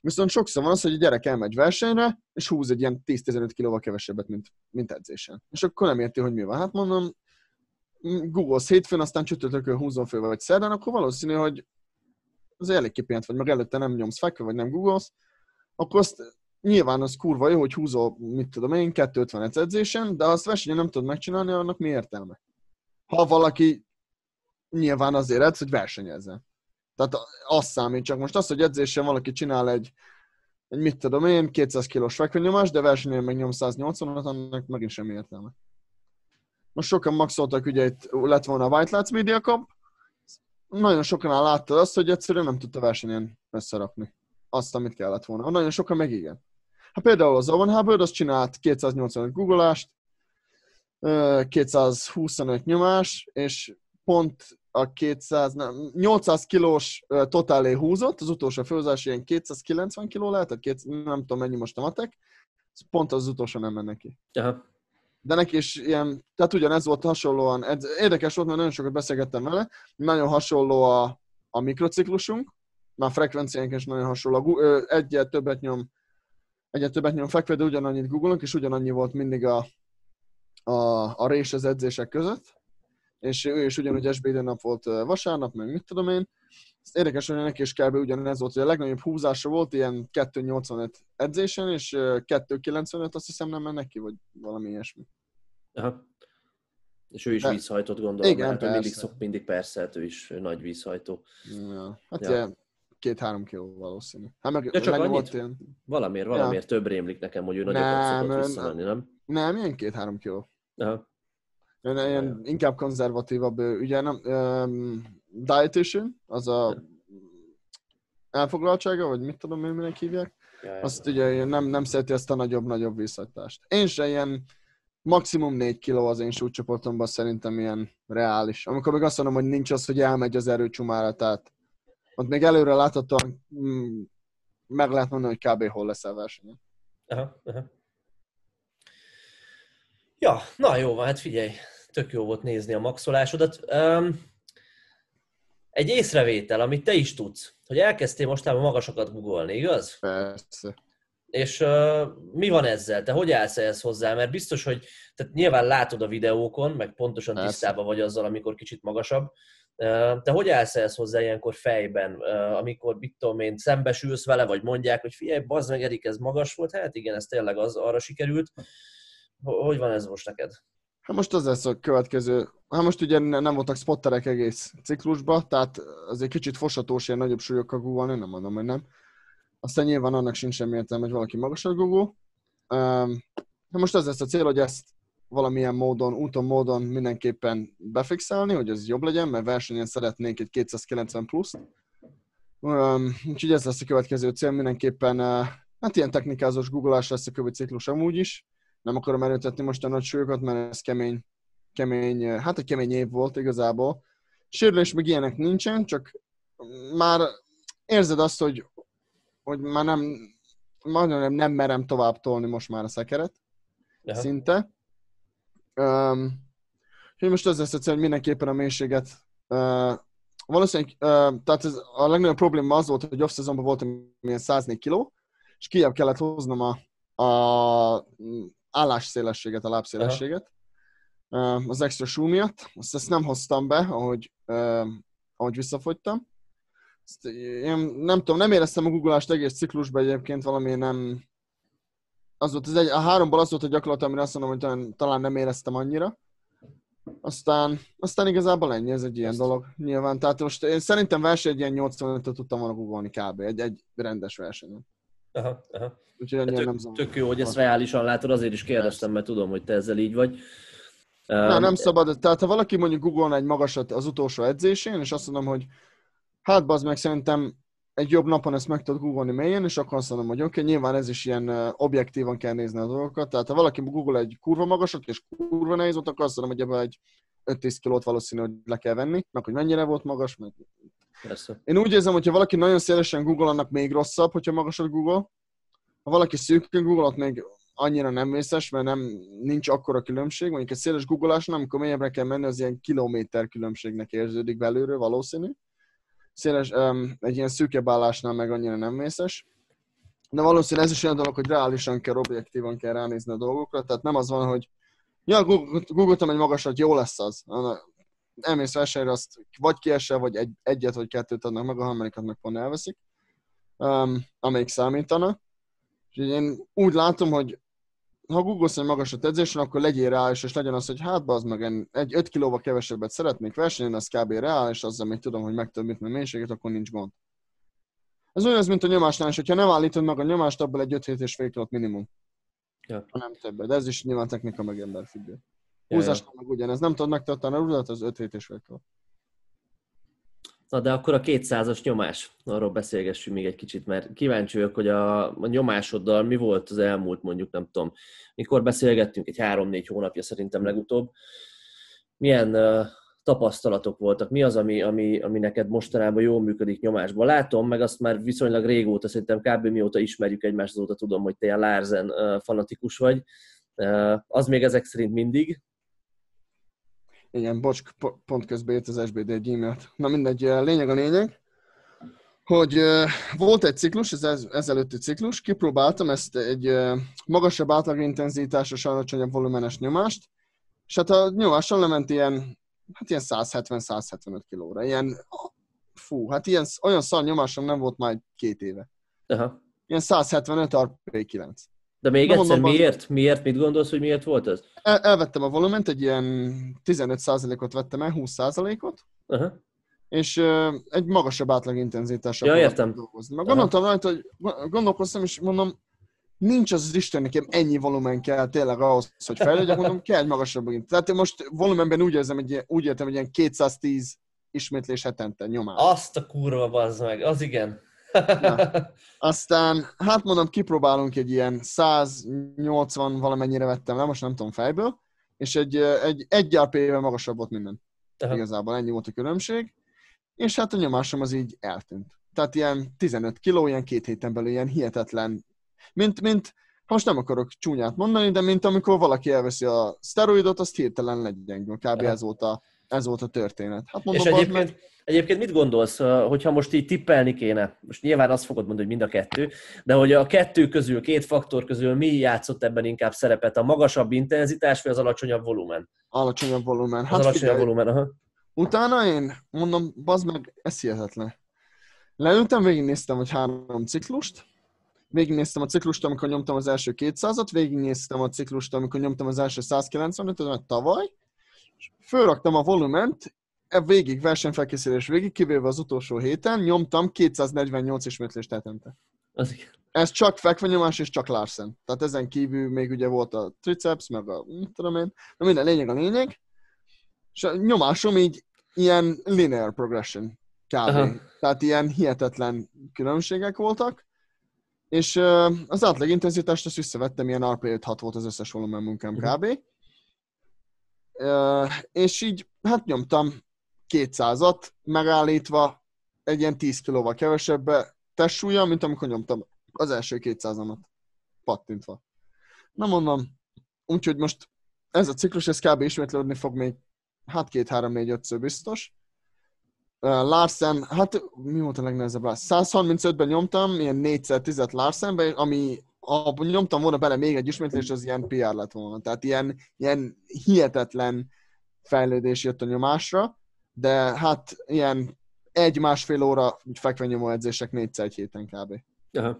Viszont sokszor van az, hogy a gyerek elmegy versenyre, és húz egy ilyen 10-15 kilóval kevesebbet, mint, mint edzésen. És akkor nem érti, hogy mi van. Hát mondom, Google hétfőn, aztán csütörtökön húzom föl, vagy szerdán, akkor valószínű, hogy az elég kipient vagy, meg előtte nem nyomsz fekve, vagy nem googolsz, akkor azt nyilván az kurva jó, hogy húzol, mit tudom én, 250 edzésen, de azt versenyen nem tudod megcsinálni, annak mi értelme? Ha valaki nyilván azért edz, hogy versenyezzen. Tehát az számít, csak most az, hogy edzésen valaki csinál egy, egy mit tudom én, 200 kilós fekvőnyomás, de versenyen meg nyom 180 annak megint semmi értelme. Most sokan maxoltak, ugye itt lett volna a White Lights Media Cup, nagyon sokan láttad azt, hogy egyszerűen nem tudta versenyen összerakni azt, amit kellett volna. Nagyon sokan meg igen. Hát például az Owen Hubbard, az csinált 285 googolást, 225 nyomás, és pont a 200, nem, 800 kilós totálé húzott, az utolsó főzás ilyen 290 kiló lehet, tehát két, nem tudom mennyi most a matek, pont az utolsó nem menne neki. Aha. De neki is ilyen, tehát ugyanez volt hasonlóan, ez érdekes volt, mert nagyon sokat beszélgettem vele, nagyon hasonló a, a mikrociklusunk, már frekvenciánk is nagyon hasonló. Egyet többet nyom, egyet többet nyom fekve, de ugyanannyit googolunk, és ugyanannyi volt mindig a, a, a rés az edzések között. És ő is ugyanúgy SBD nap volt vasárnap, meg mit tudom én. Ez érdekes, hogy neki is kb. ugyanez volt, hogy a legnagyobb húzása volt ilyen 285 edzésen, és 295 azt hiszem nem ment neki, vagy valami ilyesmi. Aha. És ő is De, vízhajtott, gondolom. Igen, hát, mindig, szok, mindig persze, hát ő is nagy vízhajtó. Ja. Hát ja. Ilyen, két-három kiló valószínű. Hát meg, ja, csak annyit? Ilyen... Valamiért, valamiért ja. több rémlik nekem, hogy ő nagyobb nem, szokott visszamenni, nem? Nem, ilyen két-három kiló. Aha. Ilyen, ilyen inkább konzervatívabb, ugye nem, um, dietitian, az a elfoglaltsága, vagy mit tudom én, minek hívják, ja, azt ugye nem, nem szereti ezt a nagyobb-nagyobb visszatást. Én se ilyen maximum 4 kiló az én súlycsoportomban szerintem ilyen reális. Amikor meg azt mondom, hogy nincs az, hogy elmegy az erőcsumára, tehát ott még előre láthatóan mm, meg lehet mondani, hogy kb. hol lesz a verseny. Aha, aha. Ja, na jó hát figyelj, tök jó volt nézni a maxolásodat. Um, egy észrevétel, amit te is tudsz, hogy elkezdtél mostában magasokat googolni, igaz? Persze. És uh, mi van ezzel? Te hogy állsz ehhez hozzá? Mert biztos, hogy tehát nyilván látod a videókon, meg pontosan Persze. tisztában vagy azzal, amikor kicsit magasabb, te hogy állsz ehhez hozzá ilyenkor fejben, amikor, mit tudom én, szembesülsz vele, vagy mondják, hogy figyelj, bazd meg, Erik, ez magas volt? Hát igen, ez tényleg az, arra sikerült. Hogy van ez most neked? Hát most az lesz a következő. Hát most ugye nem voltak spotterek egész ciklusban, tehát azért kicsit fosatós ilyen nagyobb súlyokkal googolni, nem mondom, hogy nem. Aztán nyilván annak sincs semmi értelme, hogy valaki magasabb google. Hát most az lesz a cél, hogy ezt valamilyen módon, úton, módon mindenképpen befixelni, hogy ez jobb legyen, mert versenyen szeretnénk egy 290 plusz. Um, úgyhogy ez lesz a következő cél, mindenképpen uh, hát ilyen technikázós googolás lesz a következő ciklus amúgy is. Nem akarom erőtetni most a nagy súlyokat, mert ez kemény, kemény, hát egy kemény év volt igazából, Sérülés meg ilyenek nincsen, csak már érzed azt, hogy, hogy már nem, majdnem nem, nem merem tovább tolni most már a szekeret, Aha. szinte. Um, úgyhogy most az lesz egyszerűen, mindenképpen a mélységet uh, valószínűleg, uh, tehát ez a legnagyobb probléma az volt, hogy off szezonban voltam ilyen 104 kiló, és kijebb kellett hoznom a, a állásszélességet, a lábszélességet uh, az extra súly miatt. Azt ezt nem hoztam be, ahogy, uh, ahogy visszafogytam. Ezt, én nem tudom, nem éreztem a googolást egész ciklusban egyébként valami nem... Az volt, az egy, a háromból az volt a gyakorlat, amire azt mondom, hogy talán, talán nem éreztem annyira. Aztán, aztán igazából ennyi, ez egy ilyen dolog. Nyilván, tehát most én szerintem verseny egy ilyen 85-öt tudtam volna googolni kb. Egy, egy rendes versenyen. Aha, aha. Úgyhogy Hát tök, nem zavar. tök jó, hogy ezt reálisan látod, azért is kérdeztem, mert tudom, hogy te ezzel így vagy. Na, Um, nem szabad. Tehát ha valaki mondjuk googolna egy magasat az utolsó edzésén, és azt mondom, hogy hát bazd meg, szerintem egy jobb napon ezt meg tudod googolni mélyen, és akkor azt mondom, hogy oké, okay, nyilván ez is ilyen objektívan kell nézni a dolgokat. Tehát ha valaki google egy kurva magasat, és kurva nehéz volt, akkor azt mondom, hogy ebből egy 5-10 kilót valószínű, hogy le kell venni, meg hogy mennyire volt magas, meg Persze. Én úgy érzem, hogy ha valaki nagyon szélesen Google, annak még rosszabb, hogyha magasat Google. Ha valaki szűkön Google, ott még annyira nem vészes, mert nem, nincs akkora különbség. Mondjuk egy széles googolásnál, amikor mélyebbre kell menni, az ilyen kilométer különbségnek érződik belülről valószínű. Széles, um, egy ilyen szűkebb állásnál meg annyira nem vészes. De valószínűleg ez is olyan dolog, hogy reálisan kell, objektívan kell ránézni a dolgokra. Tehát nem az van, hogy ja, googoltam egy magasat, jó lesz az. Elmész versenyre, azt vagy kiesel, vagy egy, egyet vagy kettőt adnak meg, a harmadikat meg pont elveszik, um, amelyik számítana. Úgyhogy én úgy látom, hogy ha googolsz egy magasat edzésen, akkor legyél reális, és legyen az, hogy hát az meg én egy 5 kilóval kevesebbet szeretnék versenyen, az kb. reális, azzal még tudom, hogy meg tudom ütni a mélységet, akkor nincs gond. Ez olyan, mint a nyomásnál is, hogyha nem állítod meg a nyomást, abból egy 5 és fél kilót minimum. Ja. Ha nem többet. De ez is nyilván technika meg ember függő. Húzásnál meg ugyanez. Nem tudod megtartani a rúdat, az 5 és fél kiló. Na de akkor a 200-as nyomás, arról beszélgessünk még egy kicsit, mert kíváncsi vagyok, hogy a, a nyomásoddal mi volt az elmúlt mondjuk, nem tudom, mikor beszélgettünk, egy három-négy hónapja szerintem legutóbb, milyen uh, tapasztalatok voltak, mi az, ami, ami, ami neked mostanában jól működik nyomásban. Látom, meg azt már viszonylag régóta, szerintem kb. mióta ismerjük egymást, azóta tudom, hogy te ilyen Larsen uh, fanatikus vagy. Uh, az még ezek szerint mindig. Igen, bocs, po- pont közben jött az SBD egy e-mailt. Na mindegy, eh, lényeg a lényeg, hogy eh, volt egy ciklus, ez ez ezelőtti ciklus, kipróbáltam ezt egy eh, magasabb átlagintenzitásos, alacsonyabb volumenes nyomást, és hát a nyomáson lement ilyen, hát ilyen 170-175 kilóra. Ilyen, fú, hát ilyen, olyan szar nyomásom nem volt már két éve. Aha. Ilyen 175 RP9. De még Na, egyszer, mondom, miért? Miért? Mit gondolsz, hogy miért volt ez? El, elvettem a volument, egy ilyen 15%-ot vettem el, 20%-ot, Aha. és uh, egy magasabb átlagintenzitással Ja, próbáltam értem. dolgozni. Meg gondoltam rajta, hogy gondolkoztam, és mondom, nincs az az Isten, nekem ennyi volumen kell tényleg ahhoz, hogy fejlődjek, mondom, kell egy magasabb intenzitás. Tehát én most volumenben úgy érzem, hogy úgy értem, hogy ilyen 210 ismétlés hetente nyomás. Azt a kurva bazd meg, az igen. Aztán, hát mondom, kipróbálunk egy ilyen 180 valamennyire vettem le, most nem tudom fejből, és egy, egy, egy RP-vel magasabb volt minden. Aha. Igazából ennyi volt a különbség. És hát a nyomásom az így eltűnt. Tehát ilyen 15 kiló, ilyen két héten belül ilyen hihetetlen, mint, mint ha most nem akarok csúnyát mondani, de mint amikor valaki elveszi a szteroidot, azt hirtelen legyengül. Kb. Aha. ez volt, a, ez volt a történet. Hát És mondom, bazd egyébként, meg, egyébként mit gondolsz, hogyha most így tippelni kéne? Most nyilván azt fogod mondani, hogy mind a kettő, de hogy a kettő közül, két faktor közül mi játszott ebben inkább szerepet? A magasabb intenzitás, vagy az alacsonyabb volumen? alacsonyabb volumen. Az Hát alacsonyabb figyelj, volumen, aha. Utána én mondom, bazd meg, ez hihetetlen. Leültem, végignéztem, hogy három ciklust, végignéztem a ciklust, amikor nyomtam az első 200-at, végignéztem a ciklust, amikor nyomtam az első 195-öt, mert tavaly, és fölraktam a volument, e végig, versenyfelkészülés végig, kivéve az utolsó héten, nyomtam 248 ismétlést hetente. Az igen. Ez csak fekvenyomás és csak Larsen. Tehát ezen kívül még ugye volt a triceps, meg a, mit tudom én, na minden lényeg a lényeg. És a nyomásom így ilyen linear progression kb. Aha. Tehát ilyen hihetetlen különbségek voltak. És az átlag intenzitást azt visszavettem, ilyen RP 5-6 volt az összes volumen munkám Mhm. kb. Ö, és így, hát nyomtam 200-at megállítva egy ilyen 10 kilóval kevesebbe testsúlya, mint amikor nyomtam az első 200-amat pattintva. Na mondom, úgyhogy most ez a ciklus, ez kb. ismétlődni fog még hát két, három, négy, ötször biztos. Uh, Larsen, hát mi volt a legnehezebb Larsen? 135-ben nyomtam, ilyen 4x10-et Larsenbe, ami ha nyomtam volna bele még egy ismétlés, az ilyen PR lett volna. Tehát ilyen, ilyen hihetetlen fejlődés jött a nyomásra, de hát ilyen egy-másfél óra fekvenyomó edzések négyszer egy héten kb. Aha.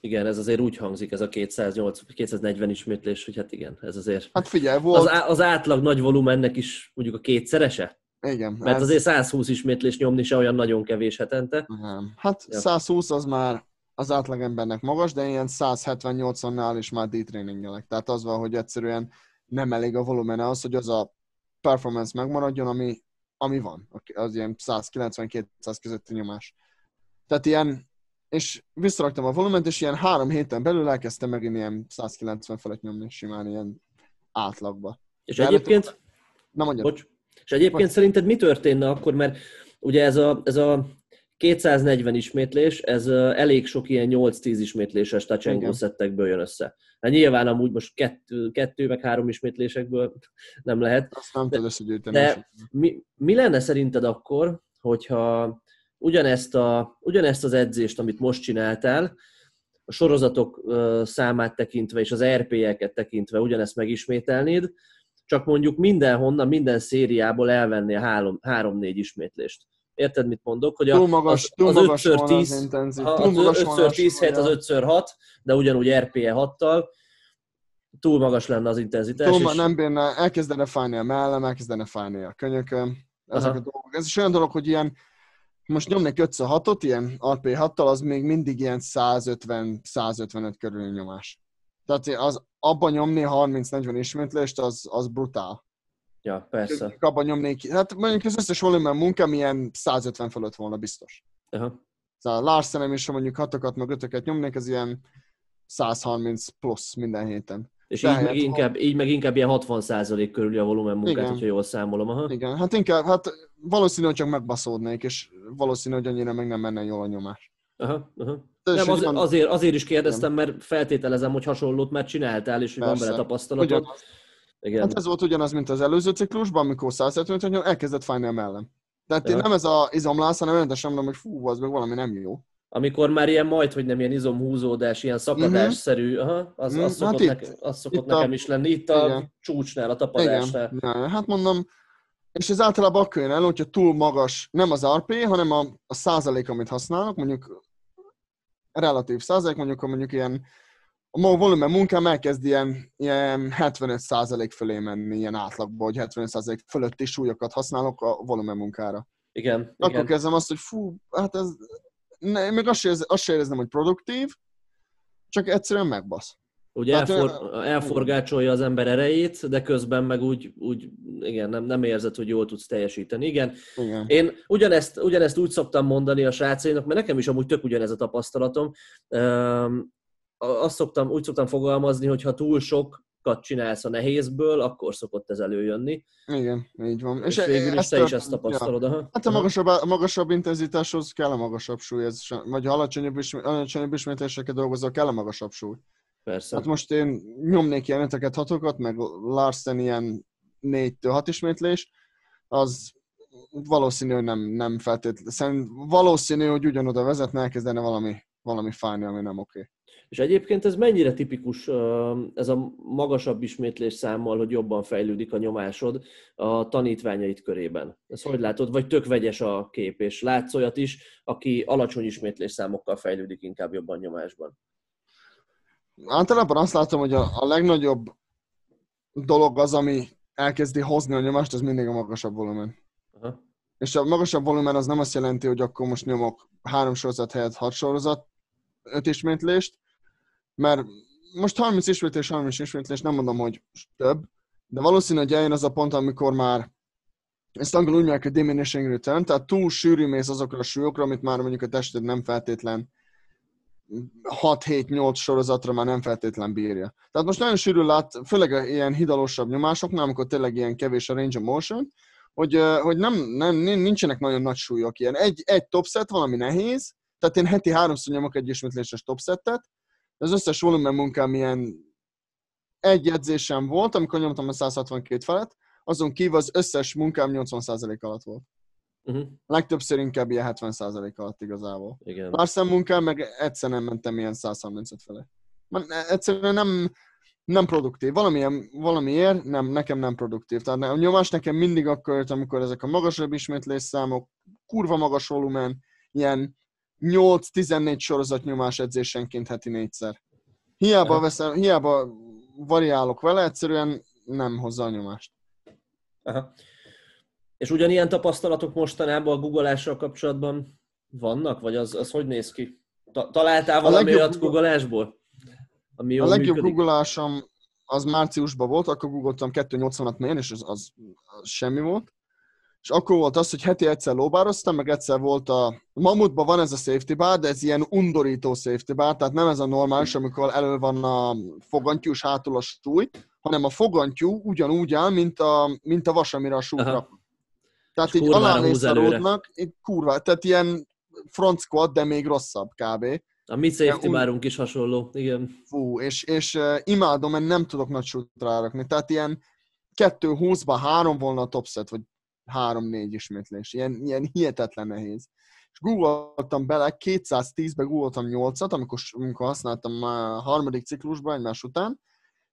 Igen, ez azért úgy hangzik, ez a 208, 240 ismétlés, hogy hát igen, ez azért... Hát figyelj, volt... Az, az átlag nagy volumennek is mondjuk a kétszerese? Igen. Mert ez... azért 120 ismétlés nyomni se olyan nagyon kevés hetente. Nem. Hát ja. 120 az már az átlagembernek magas, de ilyen 170-80-nál is már D-tréningelek. Tehát az van, hogy egyszerűen nem elég a volumen az, hogy az a performance megmaradjon, ami, ami van. Az ilyen 190-200 közötti nyomás. Tehát ilyen, és visszaraktam a volument, és ilyen három héten belül elkezdtem megint ilyen 190 felett nyomni simán ilyen átlagba. És De egyébként... Előtt... Na mondjad. Bocs. És egyébként Bocs. szerinted mi történne akkor, mert ugye ez a, ez a 240 ismétlés, ez elég sok ilyen 8-10 ismétléses touch szettekből jön össze. Hát nyilván amúgy most kettő, kettő meg három ismétlésekből nem lehet. Azt nem tudod összegyűjteni. De mi, mi lenne szerinted akkor, hogyha ugyanezt, a, ugyanezt az edzést, amit most csináltál, a sorozatok számát tekintve és az RP-eket tekintve ugyanezt megismételnéd, csak mondjuk mindenhonnan, minden szériából elvennél három, három-négy ismétlést. Érted, mit mondok? Hogy a, túl magas, túl az, magas 5x10, az, az 5x10 helyett az 5x6, de ugyanúgy RPE 6-tal, túl magas lenne az intenzitás. Túl, és... Nem bírna, elkezdene fájni a mellem, elkezdene fájni a könyököm. Ezek Aha. a dolgok. Ez is olyan dolog, hogy ilyen, most nyomnék 5 6 ilyen RP6-tal, az még mindig ilyen 150-155 körül nyomás. Tehát az, abban nyomni 30-40 ismétlést, az, az brutál. Ja, persze. Abban nyomnék, hát mondjuk az összes volumen munkám ilyen 150 fölött volna biztos. Aha. Szóval Larsenem is, ha mondjuk hatokat meg ötöket nyomnék, ez ilyen 130 plusz minden héten. És így meg, inkább, így meg inkább ilyen 60% körüli a volumen munkát, Igen. hogyha jól számolom. Aha. Igen, hát inkább, hát valószínű, hogy csak megbaszódnék, és valószínű, hogy annyira meg nem menne jól a nyomás. Aha, aha. Nem, az, azért, azért is kérdeztem, mert feltételezem, hogy hasonlót már csináltál, és hogy van vele tapasztalatod. Ugyanaz. Igen. Hát ez volt ugyanaz, mint az előző ciklusban, amikor 175 hogy elkezdett fájni a mellem. Tehát ja. nem ez a izomlász, hanem rendesen mondom, hogy fú, az meg valami nem jó. Amikor már ilyen majd, hogy nem ilyen izomhúzódás, ilyen szakadásszerű, mhm. aha, az, az mhm. szokott, hát neke, az szokott nekem a... is lenni. Itt a igen. csúcsnál, a tapadásnál. Igen. Ja, hát mondom, és ez általában akkor jön el, hogyha túl magas, nem az RP, hanem a, a százalék, amit használnak, mondjuk relatív százalék, mondjuk, mondjuk ilyen a volumen munkám elkezd ilyen, ilyen 75% fölé menni, ilyen átlagban, hogy 75% fölötti súlyokat használok a volumen munkára. Igen. Akkor igen. kezdem azt, hogy fú, hát ez, ne, még azt sem, azt sem hogy produktív, csak egyszerűen megbasz. Ugye hát, elfor, elforgácsolja az ember erejét, de közben meg úgy, úgy igen, nem, nem érzed, hogy jól tudsz teljesíteni. Igen. igen. Én ugyanezt, ugyanezt úgy szoktam mondani a srácainak, mert nekem is amúgy tök ugyanez a tapasztalatom azt szoktam, úgy szoktam fogalmazni, hogy ha túl sokat csinálsz a nehézből, akkor szokott ez előjönni. Igen, így van. És, és végül is te a, is ezt tapasztalod. Ja. Hát a magasabb, a magasabb intenzitáshoz kell a magasabb súly, ez, vagy ha alacsonyabb, alacsonyabb ismétléseket dolgozol, kell a magasabb súly. Persze. Hát most én nyomnék ilyen öteket, hatokat, meg Larsen ilyen 4 hat ismétlés, az valószínű, hogy nem, nem feltétlenül. valószínű, hogy ugyanoda vezetne, elkezdene valami, valami fájni, ami nem oké. Okay. És egyébként ez mennyire tipikus, ez a magasabb ismétlés számmal, hogy jobban fejlődik a nyomásod a tanítványait körében? Ez hogy látod? Vagy tök vegyes a kép, és látsz olyat is, aki alacsony ismétlés számokkal fejlődik inkább jobban nyomásban? Általában azt látom, hogy a, a legnagyobb dolog az, ami elkezdi hozni a nyomást, az mindig a magasabb volumen. Aha. És a magasabb volumen az nem azt jelenti, hogy akkor most nyomok három sorozat helyett hat sorozat, öt ismétlést, mert most 30 ismétlés, 30 ismétlés, nem mondom, hogy több, de valószínű, hogy eljön az a pont, amikor már ezt angol úgy mondják, hogy diminishing return, tehát túl sűrű mész azokra a súlyokra, amit már mondjuk a tested nem feltétlen 6-7-8 sorozatra már nem feltétlen bírja. Tehát most nagyon sűrű lát, főleg ilyen hidalosabb nyomásoknál, amikor tényleg ilyen kevés a range of motion, hogy, hogy nem, nem, nincsenek nagyon nagy súlyok ilyen. Egy, egy topset valami nehéz, tehát én heti háromszor nyomok egy ismétléses topsettet, az összes volumen munkám ilyen egy edzésem volt, amikor nyomtam a 162 felett, azon kívül az összes munkám 80% alatt volt. Uh-huh. Legtöbbször inkább ilyen 70% alatt igazából. Igen. Larsen munkám meg egyszer nem mentem ilyen 135 fele. Egyszerűen nem, nem produktív. Valamilyen, valamiért nem, nekem nem produktív. Tehát a nyomás nekem mindig akkor jött, amikor ezek a magasabb ismétlés számok, kurva magas volumen, ilyen 8-14 sorozat nyomás edzésenként heti négyszer. Hiába, veszem, hiába variálok vele, egyszerűen nem hozza a nyomást. Aha. És ugyanilyen tapasztalatok mostanában a googleással kapcsolatban vannak? Vagy az, az hogy néz ki? Találtál valami olyat googleásból? Ami a legjobb működik? az márciusban volt, akkor googoltam 280-at mélyen, és az, az, az semmi volt. És akkor volt az, hogy heti egyszer lóbároztam, meg egyszer volt a... Mamutban van ez a safety bar, de ez ilyen undorító safety bar, tehát nem ez a normális, amikor elő van a fogantyú és hátul a súly, hanem a fogantyú ugyanúgy áll, mint a, mint a vas, amire a súlyra. Tehát így alámész a ródnak, kurva, tehát ilyen front squat, de még rosszabb kb. A mi safety bárunk is hasonló, igen. Fú, és, és uh, imádom, mert nem tudok nagy súlyt rárakni. Tehát ilyen 2-20-ban három volna a topset, vagy 3-4 ismétlés. Ilyen, ilyen hihetetlen nehéz. És googoltam bele, 210-ben googoltam 8-at, amikor, amikor használtam a harmadik ciklusban egymás után,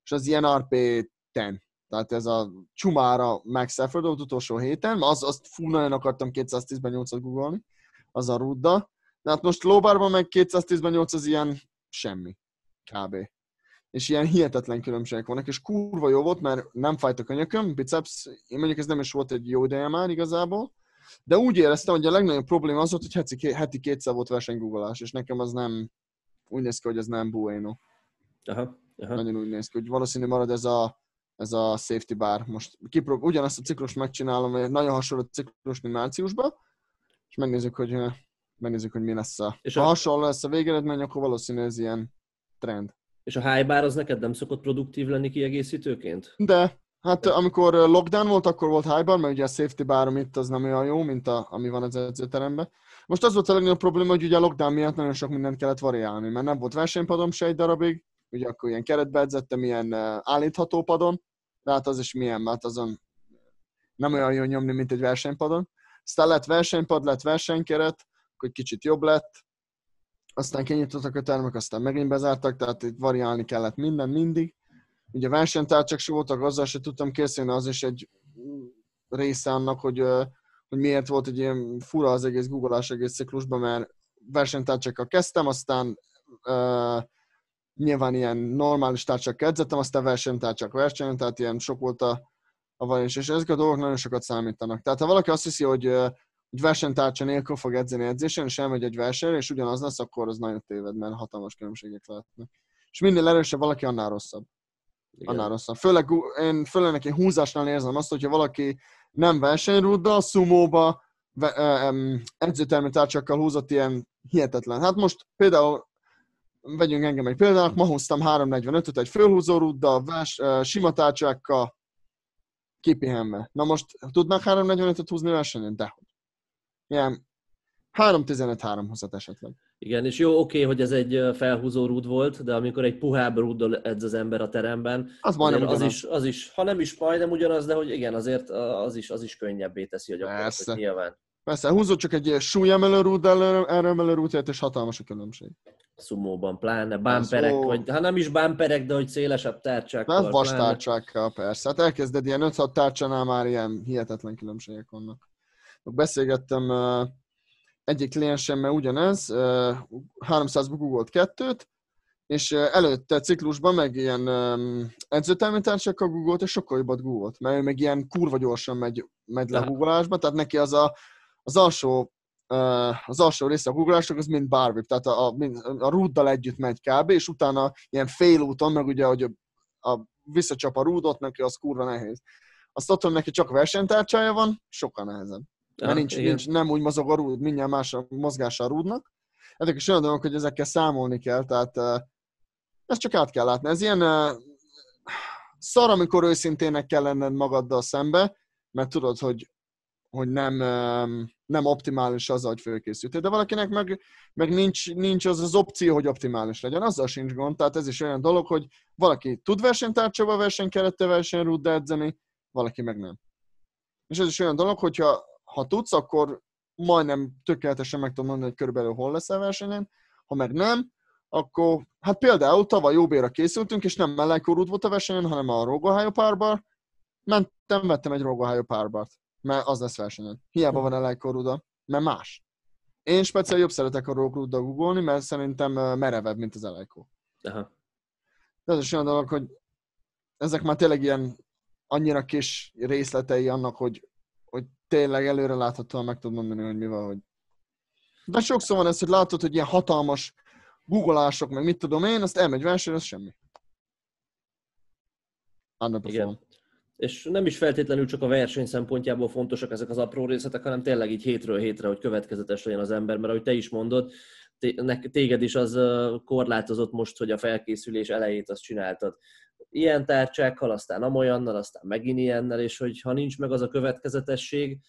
és az ilyen RP10. Tehát ez a csumára Effort utolsó héten, az, azt fú, nagyon akartam 210-ben 8-at googolni, az a rudda. De hát most lóbárban meg 210-ben 8 az ilyen semmi, kb. És ilyen hihetetlen különbségek vannak, és kurva jó volt, mert nem fájt a könyököm, biceps, én mondjuk ez nem is volt egy jó ideje már igazából, de úgy éreztem, hogy a legnagyobb probléma az volt, hogy heti, heti kétszer volt versenygugolás, és nekem az nem, úgy néz ki, hogy ez nem bueno. Aha, aha. Nagyon úgy néz ki, hogy valószínű marad ez a, ez a safety bar. Most kiprób- ugyanazt a ciklus megcsinálom, nagyon hasonló ciklus, mint márciusban, és megnézzük, hogy megnézzük, hogy mi lesz a... És ha a... hasonló lesz a végeredmény, akkor valószínű ez ilyen trend. És a high bar az neked nem szokott produktív lenni kiegészítőként? De, hát De. amikor lockdown volt, akkor volt high bar, mert ugye a safety bar itt az nem olyan jó, mint a, ami van az edzőteremben. Most az volt a legnagyobb probléma, hogy ugye a lockdown miatt nagyon sok mindent kellett variálni, mert nem volt versenypadom se egy darabig, ugye akkor ilyen keretbe edzettem, ilyen állítható padon, de hát az is milyen, mert azon nem olyan jó nyomni, mint egy versenypadon. Aztán lett versenypad, lett versenykeret, hogy kicsit jobb lett, aztán kinyitottak a termek, aztán megint bezártak, tehát itt variálni kellett minden, mindig. Ugye versenytárcsak se voltak, azzal se tudtam készülni, az is egy része annak, hogy, hogy miért volt egy ilyen fura az egész googleás egész ciklusban, mert versenytárcsakkal kezdtem, aztán uh, nyilván ilyen normális tárcsak edzettem, aztán versenytárcsak versenyen, tehát ilyen sok volt a, a variáns, és ezek a dolgok nagyon sokat számítanak. Tehát ha valaki azt hiszi, hogy hogy versenytárcsa nélkül fog edzeni edzésen, és elmegy egy versenyre, és ugyanaz lesz, akkor az nagyon téved, mert hatalmas különbségek lehetnek. És minél erősebb valaki, annál rosszabb. Igen. Annál rosszabb. Főleg, én főleg neki húzásnál érzem azt, hogyha valaki nem versenyrúddal, szumóba, edzőtermi tárcsakkal húzott ilyen hihetetlen. Hát most például vegyünk engem egy példának, ma húztam 345-öt egy fölhúzó rúddal, vers, sima tárcsákkal, kipihenve. Na most tudnak 345-öt húzni versenyen? Dehogy ilyen 3-15-3-20 esetleg. Igen, és jó, oké, hogy ez egy felhúzó rúd volt, de amikor egy puhább rúddal edz az ember a teremben, az, majdnem az, is, az is, ha nem is majdnem ugyanaz, de hogy igen, azért az is, az is könnyebbé teszi a gyakorlatot nyilván. Persze, húzó csak egy súlyemelő rúddal, erőemelő rúdját, és hatalmas a különbség. Szumóban pláne, bámperek, Szó... vagy ha nem is bámperek, de hogy szélesebb tárcsákkal. Hát vas tárcsákkal, persze. Hát elkezded ilyen 5-6 tárcsánál már ilyen hihetetlen különbségek vannak beszélgettem egyik kliensemmel ugyanez, 300-ba googolt kettőt, és előtte ciklusban meg ilyen edzőtermi társakkal googolt, és sokkal jobbat googolt, mert ő meg ilyen kurva gyorsan megy, megy le a googolásba, tehát neki az a, az alsó az alsó része a googolásnak az mind bárvip, tehát a, a, a rúddal együtt megy kb, és utána ilyen félúton, meg ugye, hogy a, a visszacsap a rúdot, neki az kurva nehéz. Azt ott, hogy neki csak versenytárcsája van, sokkal nehezebb. Mert nincs, nincs, nem úgy mozog a rúd, mindjárt más a mozgása a rúdnak. Ezek is olyan dolgok, hogy ezekkel számolni kell, tehát ezt csak át kell látni. Ez ilyen szar, amikor őszintének kell lenned magaddal szembe, mert tudod, hogy hogy nem, nem optimális az, hogy fölkészültél. De valakinek meg, meg nincs, nincs az az opció, hogy optimális legyen. Azzal sincs gond. Tehát ez is olyan dolog, hogy valaki tud versenytárcsába, versenykerette, versenyrúdda edzeni, valaki meg nem. És ez is olyan dolog, hogyha ha tudsz, akkor majdnem tökéletesen meg tudom mondani, hogy körülbelül hol lesz a versenyen. Ha meg nem, akkor hát például tavaly Jóbéra készültünk, és nem Mellenkorút volt a versenyen, hanem a Rogohájó párbar. Mentem, vettem egy Rogohájó párbart, mert az lesz versenyen. Hiába van Elejkorúda, mert más. Én speciál jobb szeretek a Rogohájó googolni, mert szerintem merevebb, mint az Elejkó. Aha. De ez is olyan dolog, hogy ezek már tényleg ilyen annyira kis részletei annak, hogy, hogy tényleg előre láthatóan meg tudod mondani, hogy mi van, hogy... De sokszor van ez, hogy látod, hogy ilyen hatalmas googolások, meg mit tudom én, azt elmegy verseny, az semmi. Igen. És nem is feltétlenül csak a verseny szempontjából fontosak ezek az apró részletek, hanem tényleg így hétről hétre, hogy következetes legyen az ember, mert ahogy te is mondod, téged is az korlátozott most, hogy a felkészülés elejét azt csináltad. Ilyen tárcsákkal, aztán amolyannal, aztán megint ilyennel, és hogy ha nincs meg az a következetesség,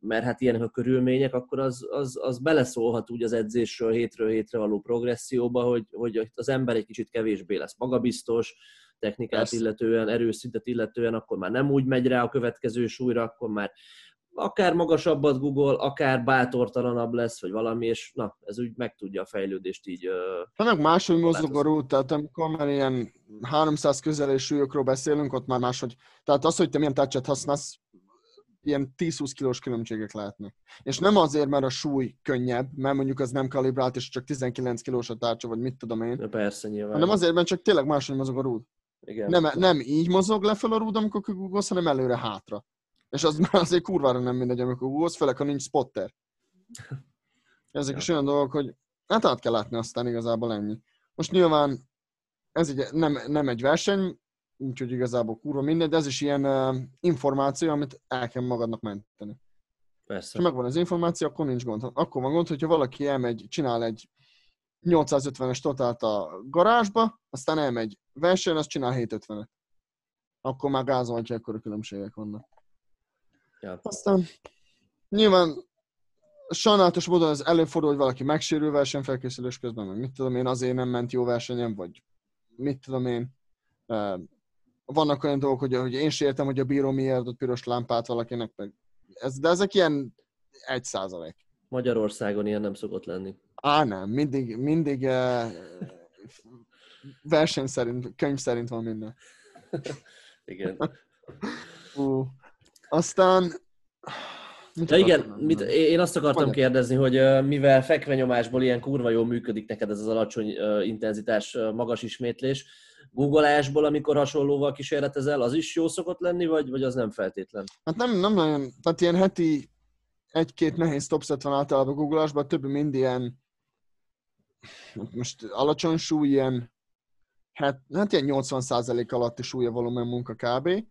mert hát ilyenek a körülmények, akkor az, az, az beleszólhat úgy az edzésről hétről hétre való progresszióba, hogy, hogy az ember egy kicsit kevésbé lesz magabiztos, technikát Persze. illetően, erőszintet illetően, akkor már nem úgy megy rá a következő súlyra, akkor már akár magasabbat Google, akár bátortalanabb lesz, vagy valami, és na, ez úgy meg tudja a fejlődést így... Meg máshogy mozog a rút, tehát amikor már ilyen 300 közelés súlyokról beszélünk, ott már máshogy, tehát az, hogy te milyen tárcsát használsz, ilyen 10-20 kilós különbségek lehetnek. És nem azért, mert a súly könnyebb, mert mondjuk az nem kalibrált, és csak 19 kilós a tárcsa, vagy mit tudom én. De persze, nyilván. Hanem azért, mert csak tényleg máshogy mozog a rúd. Igen. Nem, nem így mozog lefelé a rúd, amikor googolsz, hanem előre-hátra. És az már azért kurvára nem mindegy, amikor googolsz, főleg, ha nincs spotter. Ezek ja. is olyan dolgok, hogy hát át kell látni aztán igazából ennyi. Most nyilván ez egy, nem, nem egy verseny, úgyhogy igazából kurva mindegy, de ez is ilyen uh, információ, amit el kell magadnak menteni. Persze. Ha megvan az információ, akkor nincs gond. Akkor van gond, hogyha valaki elmegy, csinál egy 850-es totált a garázsba, aztán elmegy versenyen, azt csinál 750-et. Akkor már gázolhatja, akkor a különbségek vannak. Ja. Aztán nyilván sajnálatos módon az előfordul, hogy valaki megsérül versenyfelkészülés közben, meg mit tudom én, azért nem ment jó versenyen, vagy mit tudom én, vannak olyan dolgok, hogy, hogy én sem értem, hogy a bíró miért adott piros lámpát valakinek, meg ez, de ezek ilyen egy százalék. Magyarországon ilyen nem szokott lenni. Á, nem. Mindig, mindig verseny szerint, könyv szerint van minden. igen. uh, aztán... Mit igen, mit, én azt akartam Mondja. kérdezni, hogy mivel fekvenyomásból ilyen kurva jól működik neked ez az alacsony intenzitás, magas ismétlés, googleásból, amikor hasonlóval kísérletezel, az is jó szokott lenni, vagy, vagy az nem feltétlen? Hát nem, nem nagyon, tehát ilyen heti egy-két nehéz topset van általában googleásban, többi mind ilyen most alacsony súly, ilyen hát, hát ilyen 80% alatti súlya volumen munka kb.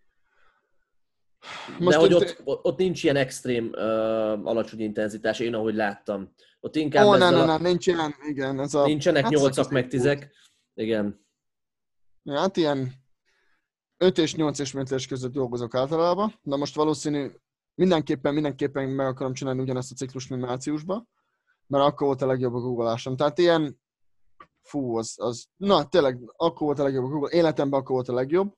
Most De hogy ott, ott, ott nincs ilyen extrém uh, alacsony intenzitás, én ahogy láttam. Ott inkább Ó, nem, nem, nem, nincs ilyen, igen. Ez a, nincsenek hát 8 meg 10 igen. Ja, hát ilyen 5 és 8 és méteres között dolgozok általában, de most valószínű mindenképpen, mindenképpen meg akarom csinálni ugyanezt a ciklus, mint márciusban, mert akkor volt a legjobb a googolásom. Tehát ilyen, fú, az, az, na tényleg, akkor volt a legjobb a Google, életemben akkor volt a legjobb.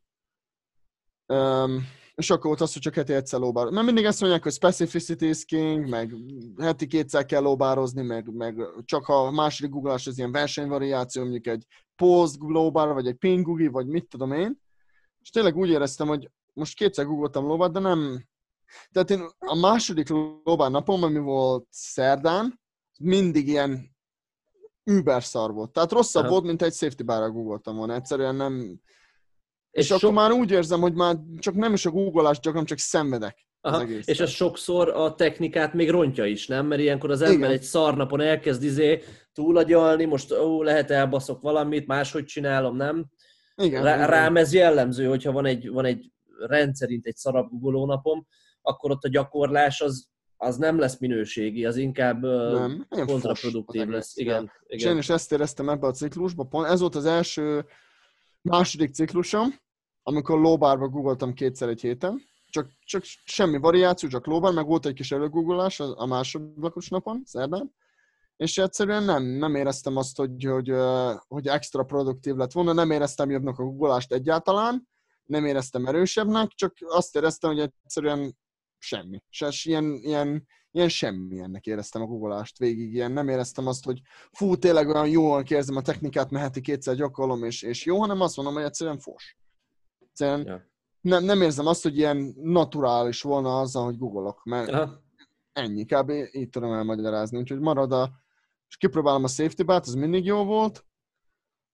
Um, és akkor volt az, hogy csak heti egyszer lóbár. Mert mindig ezt mondják, hogy specificity is king, meg heti kétszer kell lóbározni, meg, meg csak ha a második googlás az ilyen versenyvariáció, mondjuk egy post lóbár, vagy egy pingugi, vagy mit tudom én. És tényleg úgy éreztem, hogy most kétszer googoltam lóbár, de nem... Tehát én a második lóbár napom, ami volt szerdán, mindig ilyen über szar volt. Tehát rosszabb Aha. volt, mint egy safety bar googoltam volna. Egyszerűen nem és, és akkor már úgy érzem, hogy már csak nem is a googolás, csak csak szenvedek. Aha, és ez sokszor a technikát még rontja is, nem? Mert ilyenkor az ember Igen. egy szarnapon elkezd izé túlagyalni, most ó, lehet elbaszok valamit, máshogy csinálom, nem? Igen, Rá. Rám ez jellemző, hogyha van egy, van egy rendszerint egy szarabb googoló napom, akkor ott a gyakorlás az, az nem lesz minőségi, az inkább nem, kontraproduktív lesz. Igen, igen. És én is ezt éreztem ebbe a ciklusban. Pont ez volt az első második ciklusom, amikor lóbárba googoltam kétszer egy héten, csak, csak semmi variáció, csak lóban, meg volt egy kis előgugolás a, másodlakos napon, szerdán, és egyszerűen nem, nem éreztem azt, hogy, hogy, hogy extra produktív lett volna, nem éreztem jobbnak a guggolást egyáltalán, nem éreztem erősebbnek, csak azt éreztem, hogy egyszerűen semmi. És ilyen, ilyen, ilyen ennek éreztem a guggolást végig, ilyen nem éreztem azt, hogy fú, tényleg olyan jól érzem a technikát, mert heti kétszer gyakorlom, és, és jó, hanem azt mondom, hogy egyszerűen fos. Egyszerűen ja. nem, nem érzem azt, hogy ilyen naturális volna azzal, hogy googolok, mert Aha. ennyi, kb. így tudom elmagyarázni. Úgyhogy marad a, és kipróbálom a safety bát, az mindig jó volt.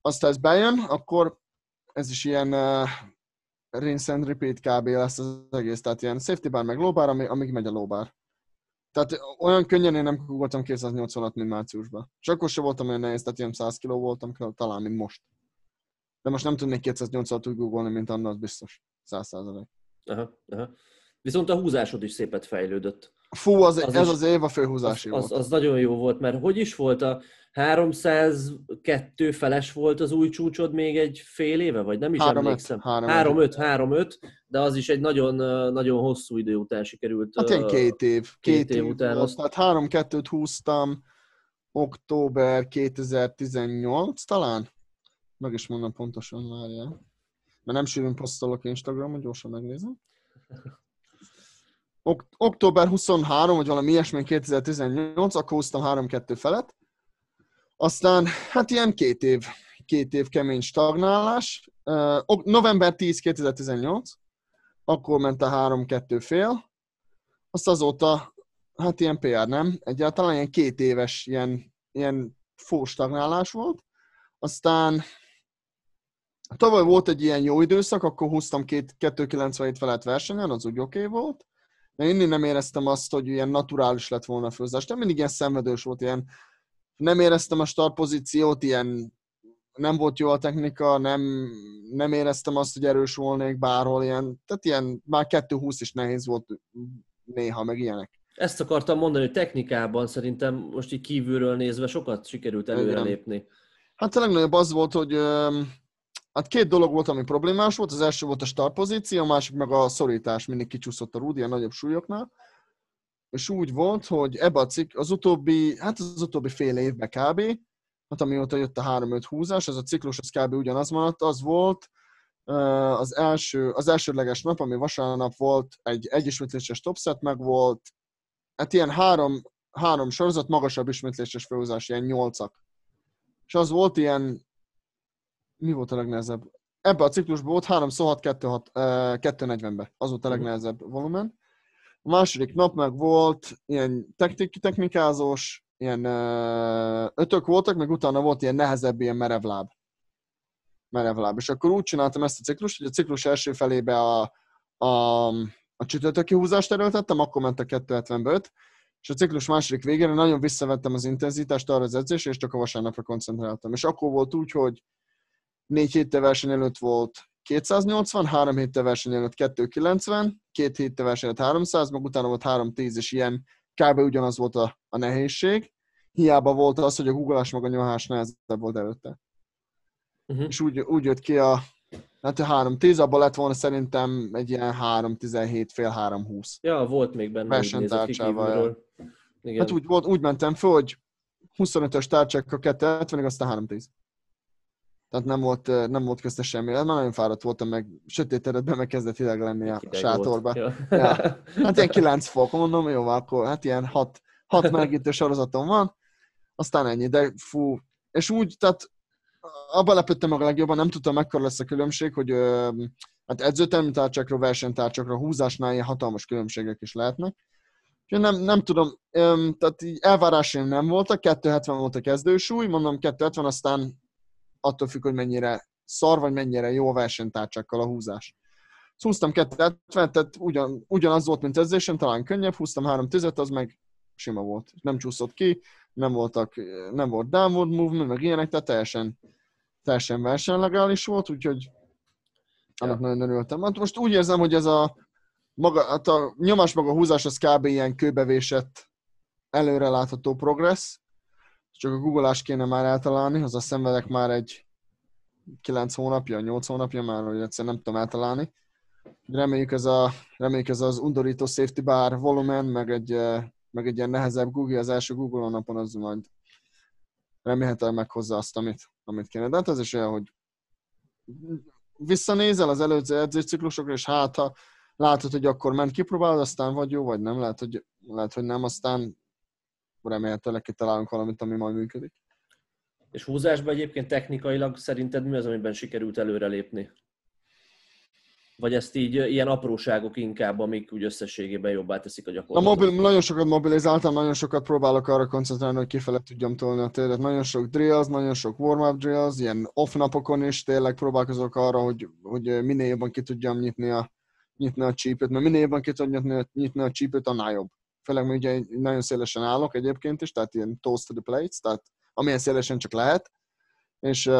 Aztán ez bejön, akkor ez is ilyen uh, rinse and repeat kb. lesz az egész, tehát ilyen safety bar meg lóbár, amíg megy a lóbár. Tehát olyan könnyen én nem voltam 280-at, mint márciusban. És akkor sem voltam olyan nehéz, tehát ilyen 100 kg voltam talán, mint most. De most nem tudnék 280-at úgy googolni, mint annak, az biztos. 100 százalék. Aha, aha. Viszont a húzásod is szépet fejlődött. Fú, az, az ez is, az év a főhúzási az, volt. Az, az nagyon jó volt, mert hogy is volt a 302 feles volt az új csúcsod még egy fél éve, vagy nem is 3 emlékszem? 3-5, 3-5, de az is egy nagyon, nagyon hosszú idő után sikerült. Hát ilyen két év. Két, két év, év után. Azt... Tehát 3-2-t húztam október 2018 talán? Meg is mondom pontosan, várjál. Mert nem sűrűn posztolok Instagramon, gyorsan megnézem. Ok- október 23, vagy valami ilyesmi 2018, akkor húztam 3-2 felett. Aztán, hát ilyen két év, két év kemény stagnálás. November 10, 2018, akkor ment a 3-2 fél. Azt azóta, hát ilyen PR nem, egyáltalán ilyen két éves ilyen, ilyen fó stagnálás volt. Aztán tavaly volt egy ilyen jó időszak, akkor húztam 297 felett versenyen, az úgy oké okay volt de én nem éreztem azt, hogy ilyen naturális lett volna a főzás. Nem mindig ilyen szenvedős volt, ilyen nem éreztem a start pozíciót, ilyen nem volt jó a technika, nem, nem éreztem azt, hogy erős volnék bárhol, ilyen, tehát ilyen már 2-20 is nehéz volt néha, meg ilyenek. Ezt akartam mondani, hogy technikában szerintem most így kívülről nézve sokat sikerült előrelépni. Hát a legnagyobb az volt, hogy Hát két dolog volt, ami problémás volt. Az első volt a start pozíció, a másik meg a szorítás, mindig kicsúszott a rúdi a nagyobb súlyoknál. És úgy volt, hogy ebbe a cikk, az utóbbi, hát az utóbbi fél évben kb., hát amióta jött a 3-5 húzás, ez a ciklus az kb. ugyanaz maradt, az volt az, első, az elsődleges nap, ami vasárnap volt, egy egyismétléses topset, meg volt, hát ilyen három, három sorozat, magasabb ismétléses felhúzás, ilyen nyolcak. És az volt ilyen mi volt a legnehezebb? Ebben a ciklusban volt 3 6 2, 6, 240-be. Az volt a mhm. legnehezebb volumen. A második nap meg volt ilyen technik, technikázós, ilyen ötök voltak, meg utána volt ilyen nehezebb, ilyen merevláb. Merevláb. És akkor úgy csináltam ezt a ciklust, hogy a ciklus első felébe a, a, a csütörtöki húzást erőltettem, akkor ment a 275 és a ciklus második végére nagyon visszavettem az intenzitást arra az edzésre, és csak a vasárnapra koncentráltam. És akkor volt úgy, hogy négy héttel verseny előtt volt 280, három héttel verseny előtt 290, két héttel verseny előtt 300, meg utána volt 310, és ilyen kb. ugyanaz volt a, a nehézség. Hiába volt az, hogy a googleás meg a nyomás nehezebb volt előtte. Uh-huh. És úgy, úgy jött ki a, hát a 310, abban lett volna szerintem egy ilyen 317 fél 320. Ja, volt még benne. Versenytárcsával. Igen. Hát úgy, volt, úgy mentem föl, hogy 25-ös tárcsákkal 270 aztán 310 tehát nem volt, nem volt közte semmi. Már nagyon fáradt voltam, meg sötét eredben meg kezdett hideg lenni a sátorba. Ja. ja. Hát ilyen 9 fok, mondom, jó, akkor hát ilyen 6, 6 melegítő sorozatom van, aztán ennyi, de fú, és úgy, tehát abban lepődtem meg a legjobban, nem tudtam, mekkora lesz a különbség, hogy hát edzőtermi tárcsakra, versenytárcsakra, húzásnál ilyen hatalmas különbségek is lehetnek. Úgyhogy nem, nem tudom, tehát így elvárásaim nem voltak, 270 volt a kezdősúly, mondom 270, aztán attól függ, hogy mennyire szar, vagy mennyire jó a versenytárcsakkal a húzás. Húztam 270, tehát ugyan, ugyanaz volt, mint edzésen, talán könnyebb, húztam 3 tizet, az meg sima volt. Nem csúszott ki, nem, voltak, nem volt downward movement, meg ilyenek, tehát teljesen, teljesen versenylegális volt, úgyhogy annak ja. nagyon örültem. Hát most úgy érzem, hogy ez a, maga, hát a nyomás maga húzás az kb. ilyen kőbevésett, előrelátható progressz, csak a googleás kéne már eltalálni, az a szenvedek már egy 9 hónapja, 8 hónapja már, hogy egyszerűen nem tudom eltalálni. Reméljük ez, a, reméljük ez az undorító safety bar volumen, meg egy, meg egy ilyen nehezebb Google, az első Google napon az majd remélhetően meghozza azt, amit, amit kéne. De hát ez is olyan, hogy visszanézel az előző edzőciklusokra, és hát ha látod, hogy akkor ment kipróbálod, aztán vagy jó, vagy nem, lehet, hogy, lehet, hogy nem, aztán remélhetőleg kitalálunk valamit, ami majd működik. És húzásban egyébként technikailag szerinted mi az, amiben sikerült előrelépni? Vagy ezt így ilyen apróságok inkább, amik úgy összességében jobbá teszik a gyakorlatot? A mobil, nagyon sokat mobilizáltam, nagyon sokat próbálok arra koncentrálni, hogy kifele tudjam tolni a téret. Nagyon sok drills, nagyon sok warm-up drills, ilyen off napokon is tényleg próbálkozok arra, hogy, hogy minél jobban ki tudjam nyitni a, nyitni a csípőt, mert minél jobban ki tudjam nyitni, nyitni a csípőt, annál jobb. Főleg, mert ugye nagyon szélesen állok egyébként is, tehát ilyen toast to the plates, tehát amilyen szélesen csak lehet. És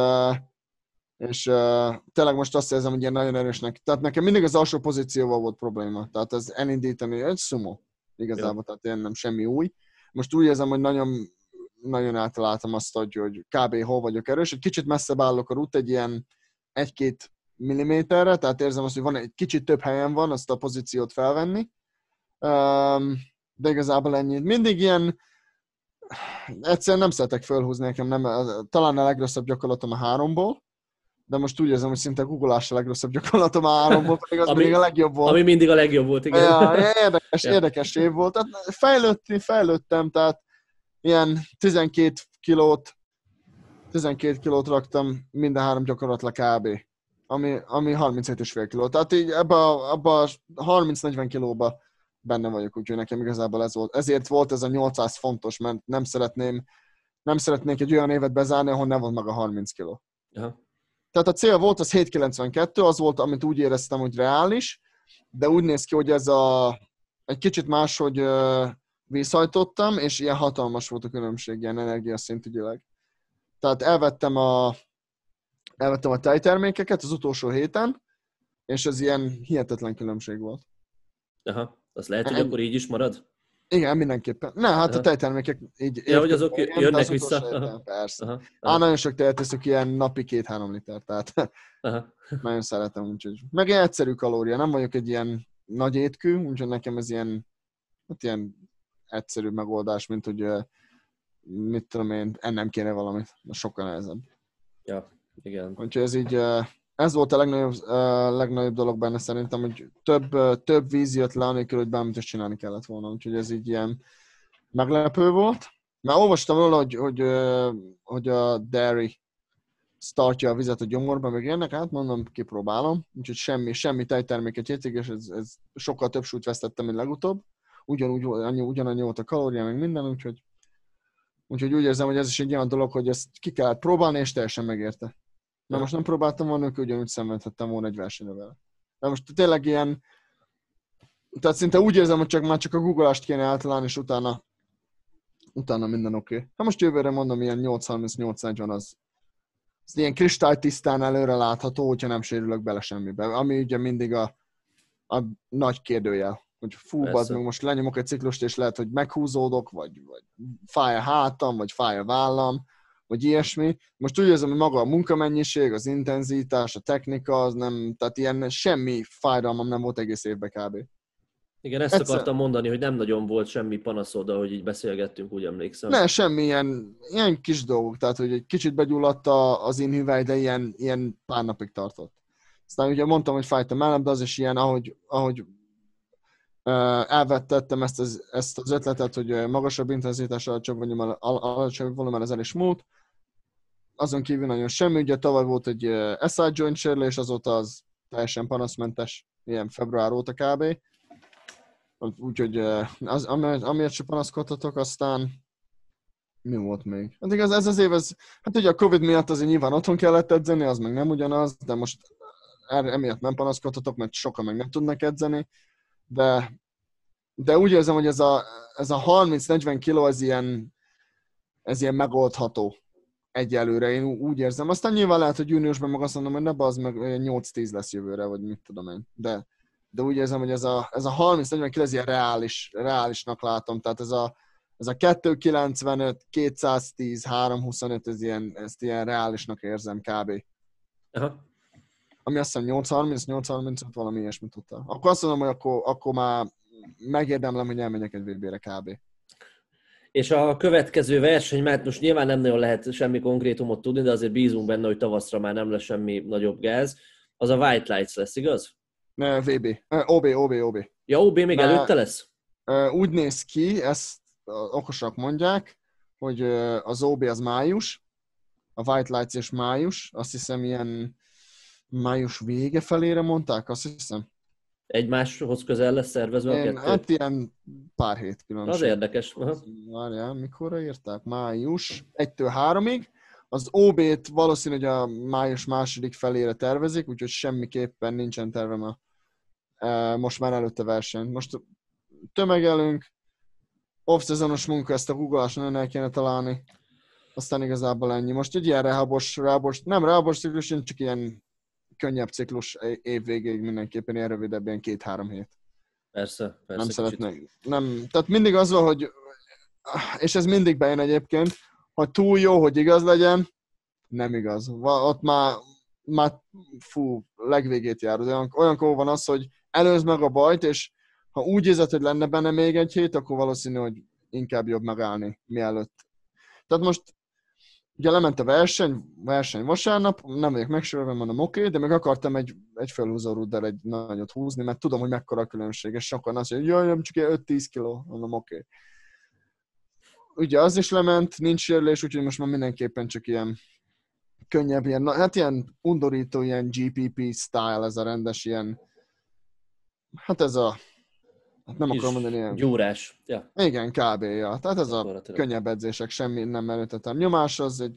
és tényleg most azt érzem, hogy ilyen nagyon erősnek. Tehát nekem mindig az alsó pozícióval volt probléma. Tehát ez elindítani, egy sumo igazából, ja. tehát én nem semmi új. Most úgy érzem, hogy nagyon, nagyon átaláltam azt, hogy, hogy kb. hol vagyok erős. Egy kicsit messzebb állok a rút, egy ilyen egy-két milliméterre, tehát érzem azt, hogy van egy kicsit több helyen van azt a pozíciót felvenni. Um, de igazából ennyi. Mindig ilyen, egyszerűen nem szeretek fölhúzni nekem, nem, talán a legrosszabb gyakorlatom a háromból, de most úgy érzem, hogy szinte googolás a legrosszabb gyakorlatom a háromból, pedig az ami, mindig a legjobb volt. Ami mindig a legjobb volt, igen. Ja, érdekes, ja. érdekes év volt. Tehát fejlődni, fejlődtem, tehát ilyen 12 kilót, 12 kilót raktam minden három gyakorlatra kb. Ami, ami 37,5 kiló. Tehát így ebbe a, abba a 30-40 kilóba benne vagyok, úgyhogy nekem igazából ez volt. Ezért volt ez a 800 fontos, mert nem szeretném, nem szeretnék egy olyan évet bezárni, ahol ne volt meg a 30 kiló. Aha. Tehát a cél volt, az 792, az volt, amit úgy éreztem, hogy reális, de úgy néz ki, hogy ez a, egy kicsit máshogy vészhajtottam, és ilyen hatalmas volt a különbség, ilyen energiaszintügyileg. Tehát elvettem a, elvettem a tejtermékeket az utolsó héten, és ez ilyen hihetetlen különbség volt. Aha, az lehet, hogy akkor így is marad? Igen, mindenképpen. Ne, hát Aha. a tejtermékek így... Ja, hogy azok jönnek, jönnek vissza. Héten, persze. Aha. Aha. Á, nagyon sok tejet eszük ilyen napi két-három liter, tehát Aha. nagyon szeretem, úgyhogy... Meg ilyen egyszerű kalória, nem vagyok egy ilyen nagy étkű, úgyhogy nekem ez ilyen, hát ilyen egyszerű megoldás, mint hogy mit tudom én, ennem kéne valamit, sokkal nehezebb. Ja, igen. Úgyhogy ez így ez volt a legnagyobb, uh, legnagyobb dolog benne szerintem, hogy több, uh, több víz jött le, anélkül, hogy bármit is csinálni kellett volna. Úgyhogy ez így ilyen meglepő volt. Már olvastam róla, hogy, hogy, uh, hogy a Dairy startja a vizet a gyomorba, meg ilyenek, hát mondom, kipróbálom. Úgyhogy semmi, semmi tejterméket érték, és ez, ez sokkal több súlyt vesztettem, mint legutóbb. Ugyanúgy, annyi, ugyanannyi volt a kalória, meg minden, úgyhogy, úgyhogy úgy érzem, hogy ez is egy olyan dolog, hogy ezt ki kellett próbálni, és teljesen megérte. Na most nem próbáltam volna, hogy ugyanúgy szenvedhettem volna egy versenyre vele. De most tényleg ilyen, tehát szinte úgy érzem, hogy csak már csak a googleást kéne általán, és utána, utána minden oké. Okay. Ha most jövőre mondom, ilyen 8-38-40 az, az ilyen kristálytisztán előre látható, hogyha nem sérülök bele semmibe. Ami ugye mindig a, a nagy kérdőjel, hogy fú, az meg most lenyomok egy ciklust, és lehet, hogy meghúzódok, vagy, vagy fáj a hátam, vagy fáj a vállam, vagy ilyesmi. Most úgy érzem, hogy maga a munkamennyiség, az intenzitás, a technika, az nem, tehát ilyen semmi fájdalmam nem volt egész évben kb. Igen, ezt Egyszer... akartam mondani, hogy nem nagyon volt semmi panaszod, ahogy így beszélgettünk, úgy emlékszem. Ne, semmi ilyen, ilyen kis dolgok, tehát hogy egy kicsit begyulladt az én hüvely, de ilyen, ilyen pár napig tartott. Aztán ugye mondtam, hogy fájt a mellem, de az is ilyen, ahogy, ahogy elvettettem ezt az, ezt az ötletet, hogy magasabb intenzitás alacsonyabb volumen, ez el is múlt, azon kívül nagyon semmi, ugye tavaly volt egy SI joint sérülés, azóta az teljesen panaszmentes, ilyen február óta kb. Úgyhogy az, amiért, amiért se panaszkodhatok, aztán mi volt még? Hát igaz, ez az év, ez, hát ugye a Covid miatt azért nyilván otthon kellett edzeni, az meg nem ugyanaz, de most erre, emiatt nem panaszkodhatok, mert sokan meg nem tudnak edzeni, de, de úgy érzem, hogy ez a, ez a 30-40 kiló, ez ilyen, ez ilyen megoldható egyelőre, én úgy érzem. Aztán nyilván lehet, hogy júniusban meg azt mondom, hogy ne az meg 8-10 lesz jövőre, vagy mit tudom én. De, de úgy érzem, hogy ez a, ez a 30-49 ez ilyen reális, reálisnak látom. Tehát ez a, ez a 295, 210, 325, ez ilyen, ezt ilyen reálisnak érzem kb. Aha. ami azt hiszem 8-30-8-35 valami ilyesmit tudta. Akkor azt mondom, hogy akkor, akkor már megérdemlem, hogy elmenjek egy VB-re kb. És a következő verseny, mert most nyilván nem nagyon lehet semmi konkrétumot tudni, de azért bízunk benne, hogy tavaszra már nem lesz semmi nagyobb gáz. Az a White Lights lesz, igaz? Ne, VB. OB, OB, OB. Ja, OB még Ne. előtte lesz? Úgy néz ki, ezt okosak mondják, hogy az OB az május, a White Lights és május, azt hiszem ilyen május vége felére mondták, azt hiszem. Egymáshoz közel lesz szervezve a Én, kettő? hát ilyen pár hét különbség. Az érdekes. Várjál, mikorra írták? Május 1-től 3-ig. Az OB-t valószínű, hogy a május második felére tervezik, úgyhogy semmiképpen nincsen tervem a, e, most már előtte verseny. Most tömegelünk, off-szezonos munka, ezt a googleás nagyon el kéne találni. Aztán igazából ennyi. Most egy ilyen rehabos, rehabos nem rehabos ciklus, csak ilyen könnyebb ciklus év végéig mindenképpen ilyen rövidebb, ilyen két-három hét Persze, persze. nem szeretnék. Nem, tehát mindig az van, hogy, és ez mindig bejön egyébként, hogy túl jó, hogy igaz legyen, nem igaz. Ott már, már fú, legvégét jár. Olyan, olyankor van az, hogy előz meg a bajt, és ha úgy érzed, hogy lenne benne még egy hét, akkor valószínű, hogy inkább jobb megállni, mielőtt. Tehát most ugye lement a verseny, verseny vasárnap, nem vagyok megsérülve, mondom oké, okay, de meg akartam egy, egy felhúzó ruddal egy nagyot húzni, mert tudom, hogy mekkora a különbség, és sokan azt mondja, jaj, nem csak ilyen 5-10 kiló, mondom oké. Okay. Ugye az is lement, nincs sérülés, úgyhogy most már mindenképpen csak ilyen könnyebb, ilyen, hát ilyen undorító, ilyen GPP style, ez a rendes ilyen, hát ez a, hát nem akarom mondani ilyen, Gyúrás. Ja, igen, kb. Ja. Tehát ez a könnyebb edzések, semmi nem erőltetem. Nyomás az egy,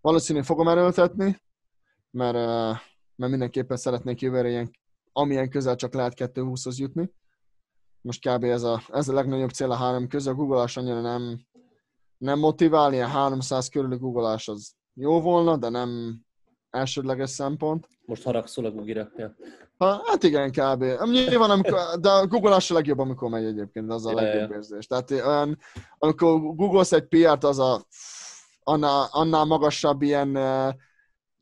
valószínűleg fogom erőltetni, mert, mert mindenképpen szeretnék jövőre ilyen, amilyen közel csak lehet 220-hoz jutni. Most kb. ez a, ez a legnagyobb cél a három közül. A googleás annyira nem, nem motivál, ilyen 300 körüli googleás az jó volna, de nem elsődleges szempont. Most haragszol a Gugira. Ja. Ha, hát igen, kb. Nyilván, amikor, de a googleás a legjobb, amikor megy egyébként, az a Ja, legjobb ja. érzés. Tehát olyan, amikor googolsz egy PR-t, az a annál, annál magasabb ilyen,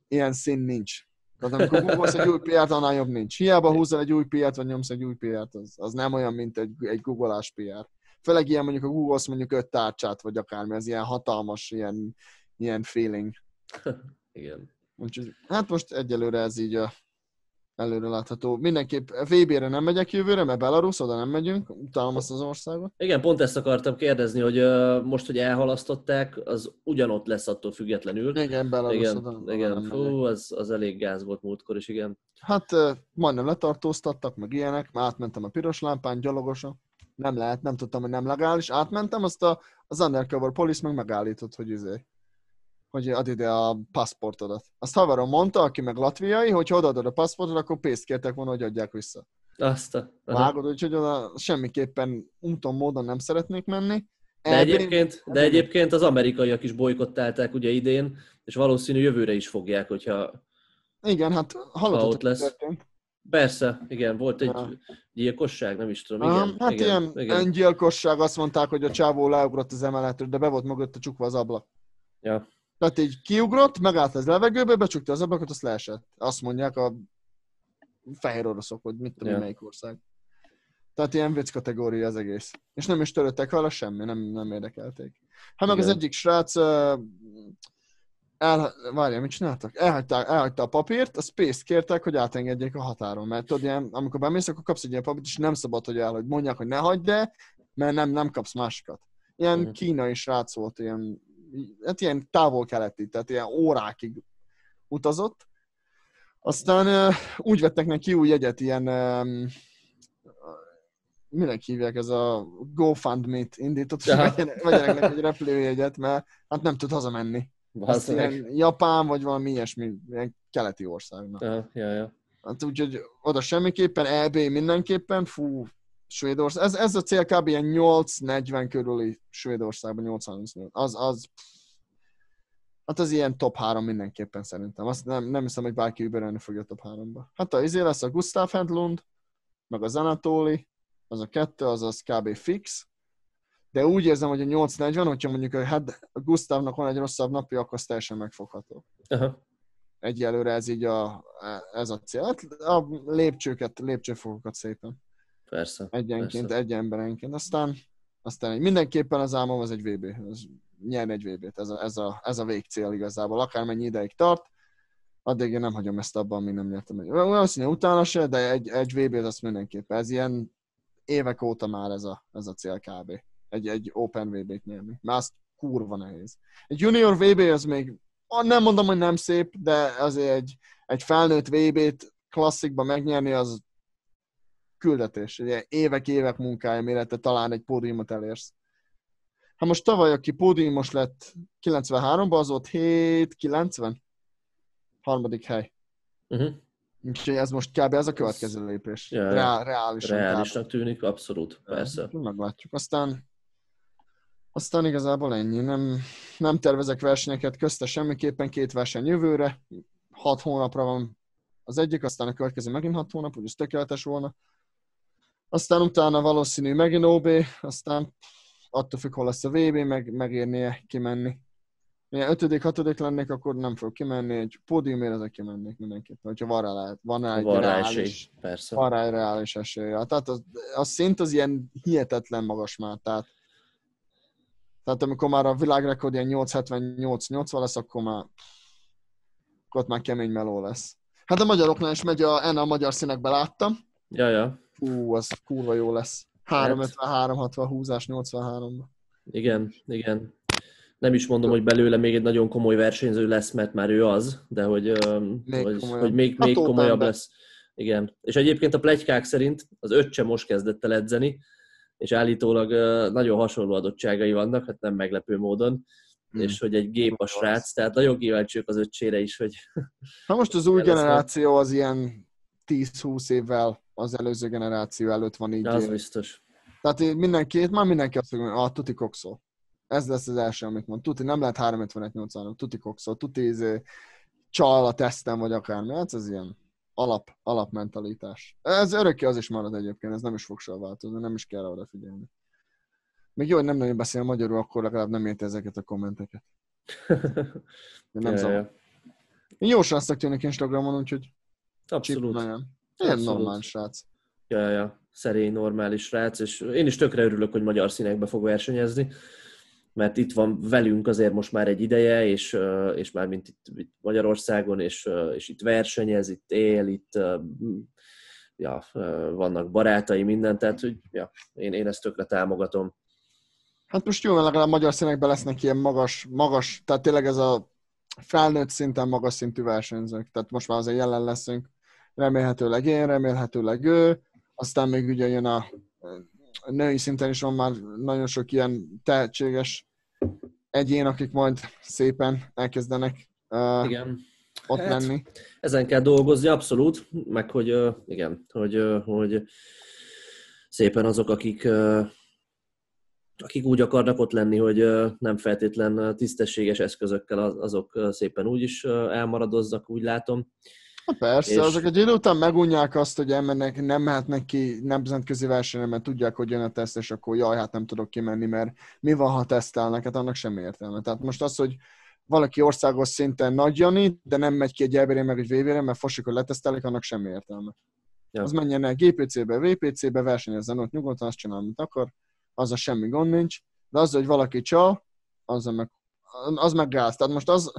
ilyen szín nincs. Tehát amikor googolsz egy új PR-t, annál jobb nincs. Hiába húzol egy új PR-t, vagy nyomsz egy új PR-t, az, az nem olyan, mint egy, egy googleás PR. Főleg ilyen mondjuk, a googolsz mondjuk öt tárcsát, vagy akármi, ez ilyen hatalmas, ilyen, ilyen feeling. Igen. Úgyhogy, hát most egyelőre ez így a előre látható. Mindenképp VB-re nem megyek jövőre, mert Belarus, oda nem megyünk, utálom azt az országot. Igen, pont ezt akartam kérdezni, hogy most, hogy elhalasztották, az ugyanott lesz attól függetlenül. Igen, Belarus, Igen, oda, oda igen. nem. Fú, az, az elég gáz volt múltkor is, igen. Hát ö, majdnem letartóztattak, meg ilyenek, már átmentem a piros lámpán, gyalogosan. Nem lehet, nem tudtam, hogy nem legális. Átmentem, azt a, az undercover police meg megállított, hogy izé, hogy add ide a paszportodat. Azt haverom mondta, aki meg latviai, hogy ha odaadod a paszportot, akkor pénzt kértek volna, hogy adják vissza. Azt a... Vágod, úgyhogy oda semmiképpen úton, módon nem szeretnék menni. De egyébként, de egyébként az amerikaiak is bolykottálták ugye idén, és valószínű jövőre is fogják, hogyha... Igen, hát Ha hallottatok, ott lesz. történt. Persze, igen, volt egy Ja. gyilkosság, nem is tudom, igen. hát igen, ilyen igen. öngyilkosság, azt mondták, hogy a csávó leugrott az emeletről, de be volt mögötte csukva az ablak. Ja. Tehát így kiugrott, megállt az levegőbe, becsukta az ablakot, azt leesett. Azt mondják a fehér oroszok, hogy mit tudom ja. melyik ország. Tehát ilyen vicc kategória az egész. És nem is törődtek vele semmi, nem, nem érdekelték. Hát meg az Igen. egyik srác el, várjál, mit csináltak? Elhagyta, elhagyta a papírt, a space kértek, hogy átengedjék a határon. Mert tudod, ilyen, amikor bemész, akkor kapsz egy ilyen papírt, és nem szabad, hogy el, hogy mondják, hogy ne hagyd el, mert nem, nem kapsz másikat. Ilyen Mhm. kínai srác volt, ilyen, hát ilyen távol-keleti, tehát ilyen órákig utazott. Aztán úgy vettek neki új jegyet, ilyen minek hívják, ez a GoFundMe-t indított, hogy vegyenek, vegyenek neki egy repülőjegyet, mert hát nem tud hazamenni. Az Valószínűleg. ilyen Japán, vagy valami ilyesmi, ilyen keleti országnak. Ja, ja, ja. Hát úgyhogy oda semmiképpen, EB mindenképpen, fú, Svédország. Ez, ez a cél kb. ilyen 8-40 körüli Svédországban, 8-38. Az, az, hát az ilyen top 3 mindenképpen szerintem. Azt nem, nem hiszem, hogy bárki überelni fogja a top 3-ba. Hát a izé lesz a Gustav Hedlund, meg az Anatoli, az a kettő, az az kb. fix. De úgy érzem, hogy a 8-40, hogyha mondjuk a, Hed, a Gustavnak van egy rosszabb napja, akkor az teljesen megfogható. Aha. egyelőre ez így a, ez a cél. Hát a lépcsőket, lépcsőfokokat szépen. Persze. Egyenként, persze. egy emberenként. Aztán, aztán mindenképpen az álmom az egy VB. Ez, nyerni egy VB-t. Ez a, ez, a, ez a végcél igazából. Akármennyi ideig tart, addig én nem hagyom ezt abban, még nem nyertem egy. Valószínűleg utána se, de egy, egy VB-t azt mindenképpen. Ez ilyen évek óta már ez a, ez a cél kb. Egy, egy Open VB-t nyerni. Mert az kurva nehéz. Egy Junior VB az még, nem mondom, hogy nem szép, de azért egy, egy felnőtt VB-t klasszikban megnyerni, az küldetés. Ugye évek-évek munkája, mire te talán egy pódiumot elérsz. Ha most tavaly, aki pódiumos lett 93-ban, az volt 7-90? Harmadik hely. Uh-huh. Úgyhogy ez most kb. ez a következő lépés. Ja, ja. Reál, reálisan. Reálisnak tűnik, abszolút, persze. kb. Meglátjuk. Aztán aztán igazából ennyi. Nem, nem tervezek versenyeket közte semmiképpen, két verseny jövőre. Hat hónapra van az egyik, aztán a következő megint hat hónap, ez tökéletes volna. Aztán utána valószínű megint OB, aztán attól függ, hol lesz a VB, meg, megérnie kimenni. Ilyen ötödik, hatodik lennék, akkor nem fog kimenni, egy pódiumért ezek kimennék mindenképpen, hogyha van rá, lehet, van rá egy Van reális, esély, persze. van rá egy reális esély. Tehát az, a szint az ilyen hihetetlen magas már, tehát tehát amikor már a világrekord ilyen 878-80 lesz, akkor már akkor ott már kemény meló lesz. Hát a magyaroknál is megy a, enne a magyar színekbe láttam. Ja, ja. Hú, az kurva jó lesz. 353, 60, húzás 83 Igen, igen. Nem is mondom, hogy belőle még egy nagyon komoly versenyző lesz, mert már ő az, de hogy, Még hogy, komolyabb. hogy még, Hát még komolyabb ember. lesz. Igen. És egyébként a plegykák szerint az öccse most kezdett el edzeni, és állítólag nagyon hasonló adottságai vannak, hát nem meglepő módon, Hmm. és hogy egy gép a srác, tehát nagyon kíváncsiak az öccsére is, hogy Ha most az új generáció az ilyen 10-20 évvel az előző generáció előtt van így. az biztos. Tehát így mindenki, már mindenki azt mondja, hogy ah, tuti kokszol. Ez lesz az első, amit mond. Tuti, nem lehet 351 tuti kokszol, tuti izé, csal a teszten, vagy akármi. Hát ez ilyen alap, alapmentalitás. Ez örökké az is marad egyébként, ez nem is fog soha változni, nem is kell oda figyelni. Még jó, hogy nem nagyon beszél magyarul, akkor legalább nem érti ezeket a kommenteket. De nem zavar. Én jó srácnak tűnik Instagramon, úgyhogy Abszolút. nagyon. Ilyen normális srác. Ja, ja, szerény, normális srác, és én is tökre örülök, hogy magyar színekbe fog versenyezni, mert itt van velünk azért most már egy ideje, és, és már mint itt, itt Magyarországon, és, és itt versenyez, itt él, itt ja, vannak barátai, minden, tehát hogy, ja, én, én ezt tökre támogatom. Hát most jó, mert legalább magyar színekben lesznek ilyen magas, magas, tehát tényleg ez a felnőtt szinten magas szintű versenyzők. Tehát most már azért jelen leszünk. Remélhetőleg én, remélhetőleg ő. Aztán még ugye jön a női szinten is van már nagyon sok ilyen tehetséges egyén, akik majd szépen elkezdenek uh, Igen. ott Hát, lenni. Ezen kell dolgozni, abszolút, meg hogy ö, igen, hogy, ö, hogy szépen azok, akik, ö, akik úgy akarnak ott lenni, hogy nem feltétlen tisztességes eszközökkel, az- azok szépen úgy is elmaradozzak, úgy látom. Hát persze, És- azok egy idő után megunják azt, hogy elmennek, nem mehetnek ki nemzetközi versenyre, mert tudják, hogy jön a teszt, és akkor jaj, hát nem tudok kimenni, mert mi van, ha tesztelnek, hát annak semmi értelme. Tehát most az, hogy valaki országos szinten nagy Jani, de nem megy ki egy elbére meg egy VB-re, mert fosik, hogy letesztelik, annak semmi értelme. Ja. Az menjen el GPC-be, VPC-be, versenyezzen ott nyugodtan, azt csinál, amit akar, az a semmi gond nincs, de az, hogy valaki csal, az meg, az meg gáz. Tehát most az,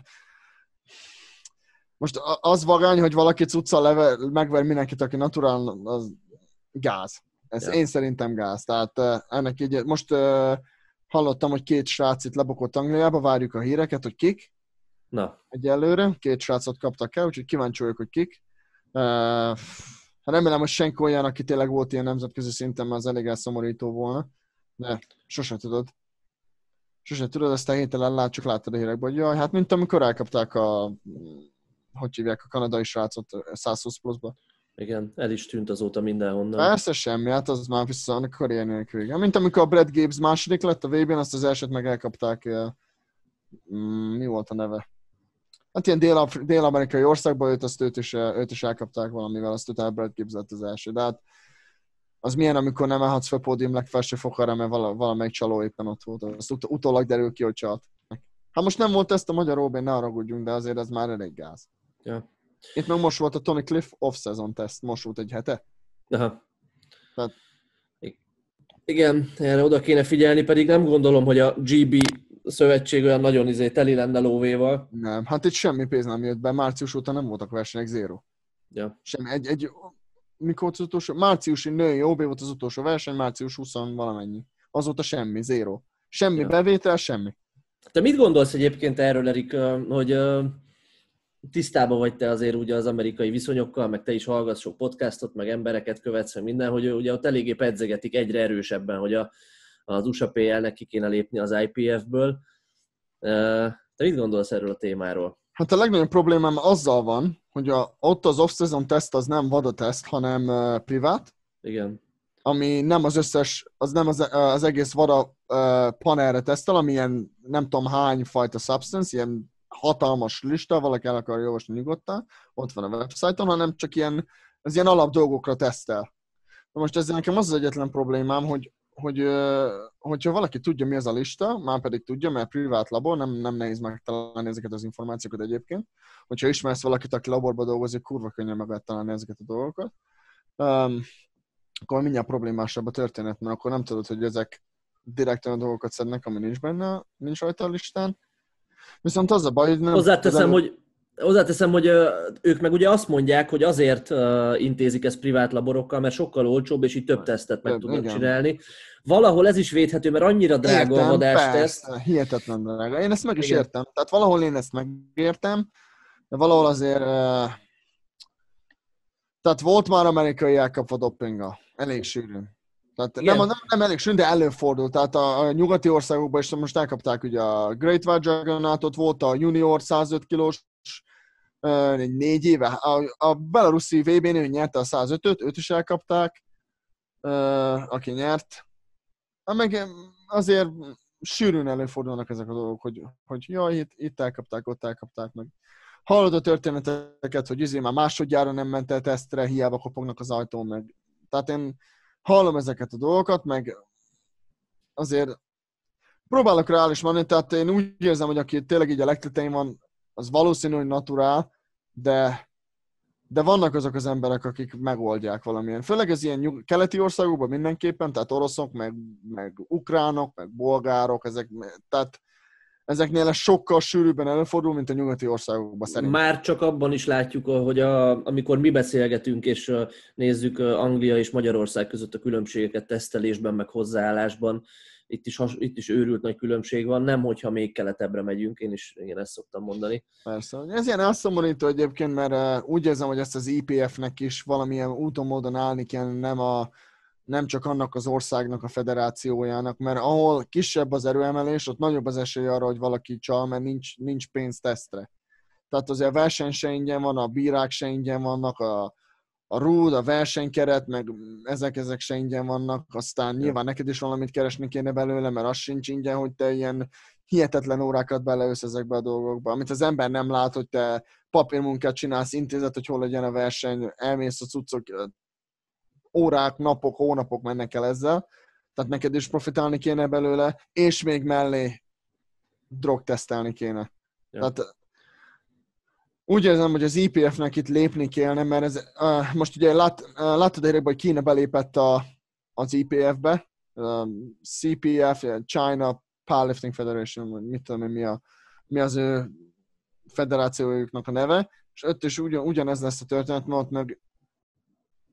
most az vagány, hogy valaki cuccal leve, megver mindenkit, aki naturál, az gáz. Ez Ja. én szerintem gáz. Tehát ennek így, most uh, hallottam, hogy két srác itt lebukott Angliába, várjuk a híreket, hogy kik Na, egyelőre. Két srácot kaptak el, úgyhogy kíváncsi vagyok, hogy kik. Uh, remélem, hogy senki olyan, aki tényleg volt ilyen nemzetközi szinten, mert az elég elszomorító volna. De sose tudod. Sose tudod, ezt a héten lát, csak láttad a hírekben, hogy jaj, hát mint amikor elkapták a hogy hívják a kanadai srácot 120 pluszba. igen, el is tűnt azóta mindenhonnan. Persze semmi, hát az már vissza a karriernének vége. Mint amikor a Brad Gibbs második lett a vb n azt az elsőt meg elkapták. mm, Mi volt a neve? Hát ilyen dél- dél-amerikai országban őt, azt őt is, őt is elkapták valamivel, azt utána Brad Gibbs lett az első. De hát az milyen, amikor nem állhatsz fel pódium legfelső fokára, mert vala, valamelyik csaló éppen ott volt. Azt ut- utólag derül ki, hogy csalt. Hát most nem volt ezt a magyar OB, ne haragudjunk, de azért ez már elég gáz. Ja. Itt meg most volt a Tony Cliff off-season teszt, most volt egy hete. Aha. Tehát- Igen, erre oda kéne figyelni, pedig nem gondolom, hogy a GB szövetség olyan nagyon izé teli lenne lóvéval. Nem, hát itt semmi pénz nem jött be, március óta nem voltak versenyek, zéro. Ja. Semmi, egy, egy, mikor volt az utolsó? Márciusi női OB volt az utolsó verseny, március 20 valamennyi. Azóta semmi, zéro. Semmi Ja. bevétel, semmi. Te mit gondolsz egyébként erről, Erik, hogy tisztában vagy te azért ugye az amerikai viszonyokkal, meg te is hallgatsz sok podcastot, meg embereket követsz, meg minden, hogy ugye ott eléggé pedzegetik egyre erősebben, hogy a, az USA PL-nek ki kéne lépni az IPF-ből. Te mit gondolsz erről a témáról? Hát a legnagyobb problémám azzal van, hogy a, ott az off-season teszt az nem VADA teszt, hanem uh, privát, Igen. ami nem az összes, az nem az, az egész VADA uh, panelre tesztel, ami ilyen nem tudom hány fajta substance, ilyen hatalmas lista, valaki el akarja olvasni nyugodtan, ott van a websájton, hanem csak ilyen, az ilyen alap dolgokra tesztel. Na most ezzel nekem az az egyetlen problémám, hogy, hogy hogyha valaki tudja, mi az a lista, már pedig tudja, mert privát labor, nem, nem nehéz megtalálni ezeket az információkat egyébként. Hogyha ismersz valakit, aki laborban dolgozik, kurva könnyen meg lehet találni ezeket a dolgokat. Um, akkor mindjárt problémásabb a történet, mert akkor nem tudod, hogy ezek direkt olyan dolgokat szednek, ami nincs benne, nincs rajta a listán. Viszont az a baj, hogy nem... Hozzáteszem, az- hogy Hozzáteszem, hogy ők meg ugye azt mondják, hogy azért intézik ezt privát laborokkal, mert sokkal olcsóbb, és így több tesztet meg tudnak igen. csinálni. Valahol ez is védhető, mert annyira drága a Értem, vadásteszt. persze, hihetetlen drága. Én ezt meg is Igen. értem. Tehát valahol én ezt megértem, de valahol azért... eh, Tehát volt már amerikai elkapva dopinga. Elég sűrűn. Tehát Igen. nem, nem, nem elég sűrűn, de előfordult. Tehát a, a nyugati országokban is most elkapták ugye a Great White Juggernautot, volt a junior 105 kilós négy éve. A, a belaruszi VB-n ő nyerte a 105-öt, őt is elkapták, aki nyert. Hát meg azért sűrűn előfordulnak ezek a dolgok, hogy, hogy jaj, itt, itt elkapták, ott elkapták meg. Hallod a történeteket, hogy izé már másodjára nem ment el tesztre, hiába kopognak az ajtón meg. Tehát én hallom ezeket a dolgokat, meg azért próbálok reális menni, tehát én úgy érzem, hogy aki tényleg így a legtetején van, az valószínű, hogy naturál, de de vannak azok az emberek, akik megoldják valamilyen. Főleg ez ilyen nyug- keleti országokban mindenképpen, tehát oroszok, meg, meg ukránok, meg bolgárok, ezek, tehát ezeknél ez sokkal sűrűbben előfordul, mint a nyugati országokban szerintem. Már csak abban is látjuk, hogy a, amikor mi beszélgetünk, és nézzük Anglia és Magyarország között a különbségeket tesztelésben, meg hozzáállásban, itt is, itt is őrült nagy különbség van, nem hogyha még keletebbre megyünk, én is én ezt szoktam mondani. Persze. Ez ilyen elszomorító egyébként, mert úgy érzem, hogy ezt az IPF-nek is valamilyen úton, módon állni kell, nem, a, nem csak annak az országnak a federációjának, mert ahol kisebb az erőemelés, ott nagyobb az esély arra, hogy valaki csal, mert nincs, nincs pénz tesztre. Tehát azért a verseny se ingyen van, a bírák se ingyen vannak, a, a rúd, a versenykeret, meg ezek, ezek se ingyen vannak, aztán nyilván neked is valamit keresni kéne belőle, mert az sincs ingyen, hogy te ilyen hihetetlen órákat beleősz ezekbe a dolgokba, amit az ember nem lát, hogy te papírmunkát csinálsz, intézet, hogy hol legyen a verseny, elmész a cuccok, órák, napok, hónapok mennek el ezzel, tehát neked is profitálni kéne belőle, és még mellé drogtesztelni kéne. Ja. Tehát úgy érzem, hogy az IPF-nek itt lépni kellene, mert ez, uh, most ugye lát, uh, láttad Erik, hogy Kína belépett a, az IPF-be, um, CPF, China Powerlifting Federation, vagy mit tudom én, mi, a, mi az ő federációjuknak a neve, és ott is ugyan, ugyanez lesz a történet, mert ott meg,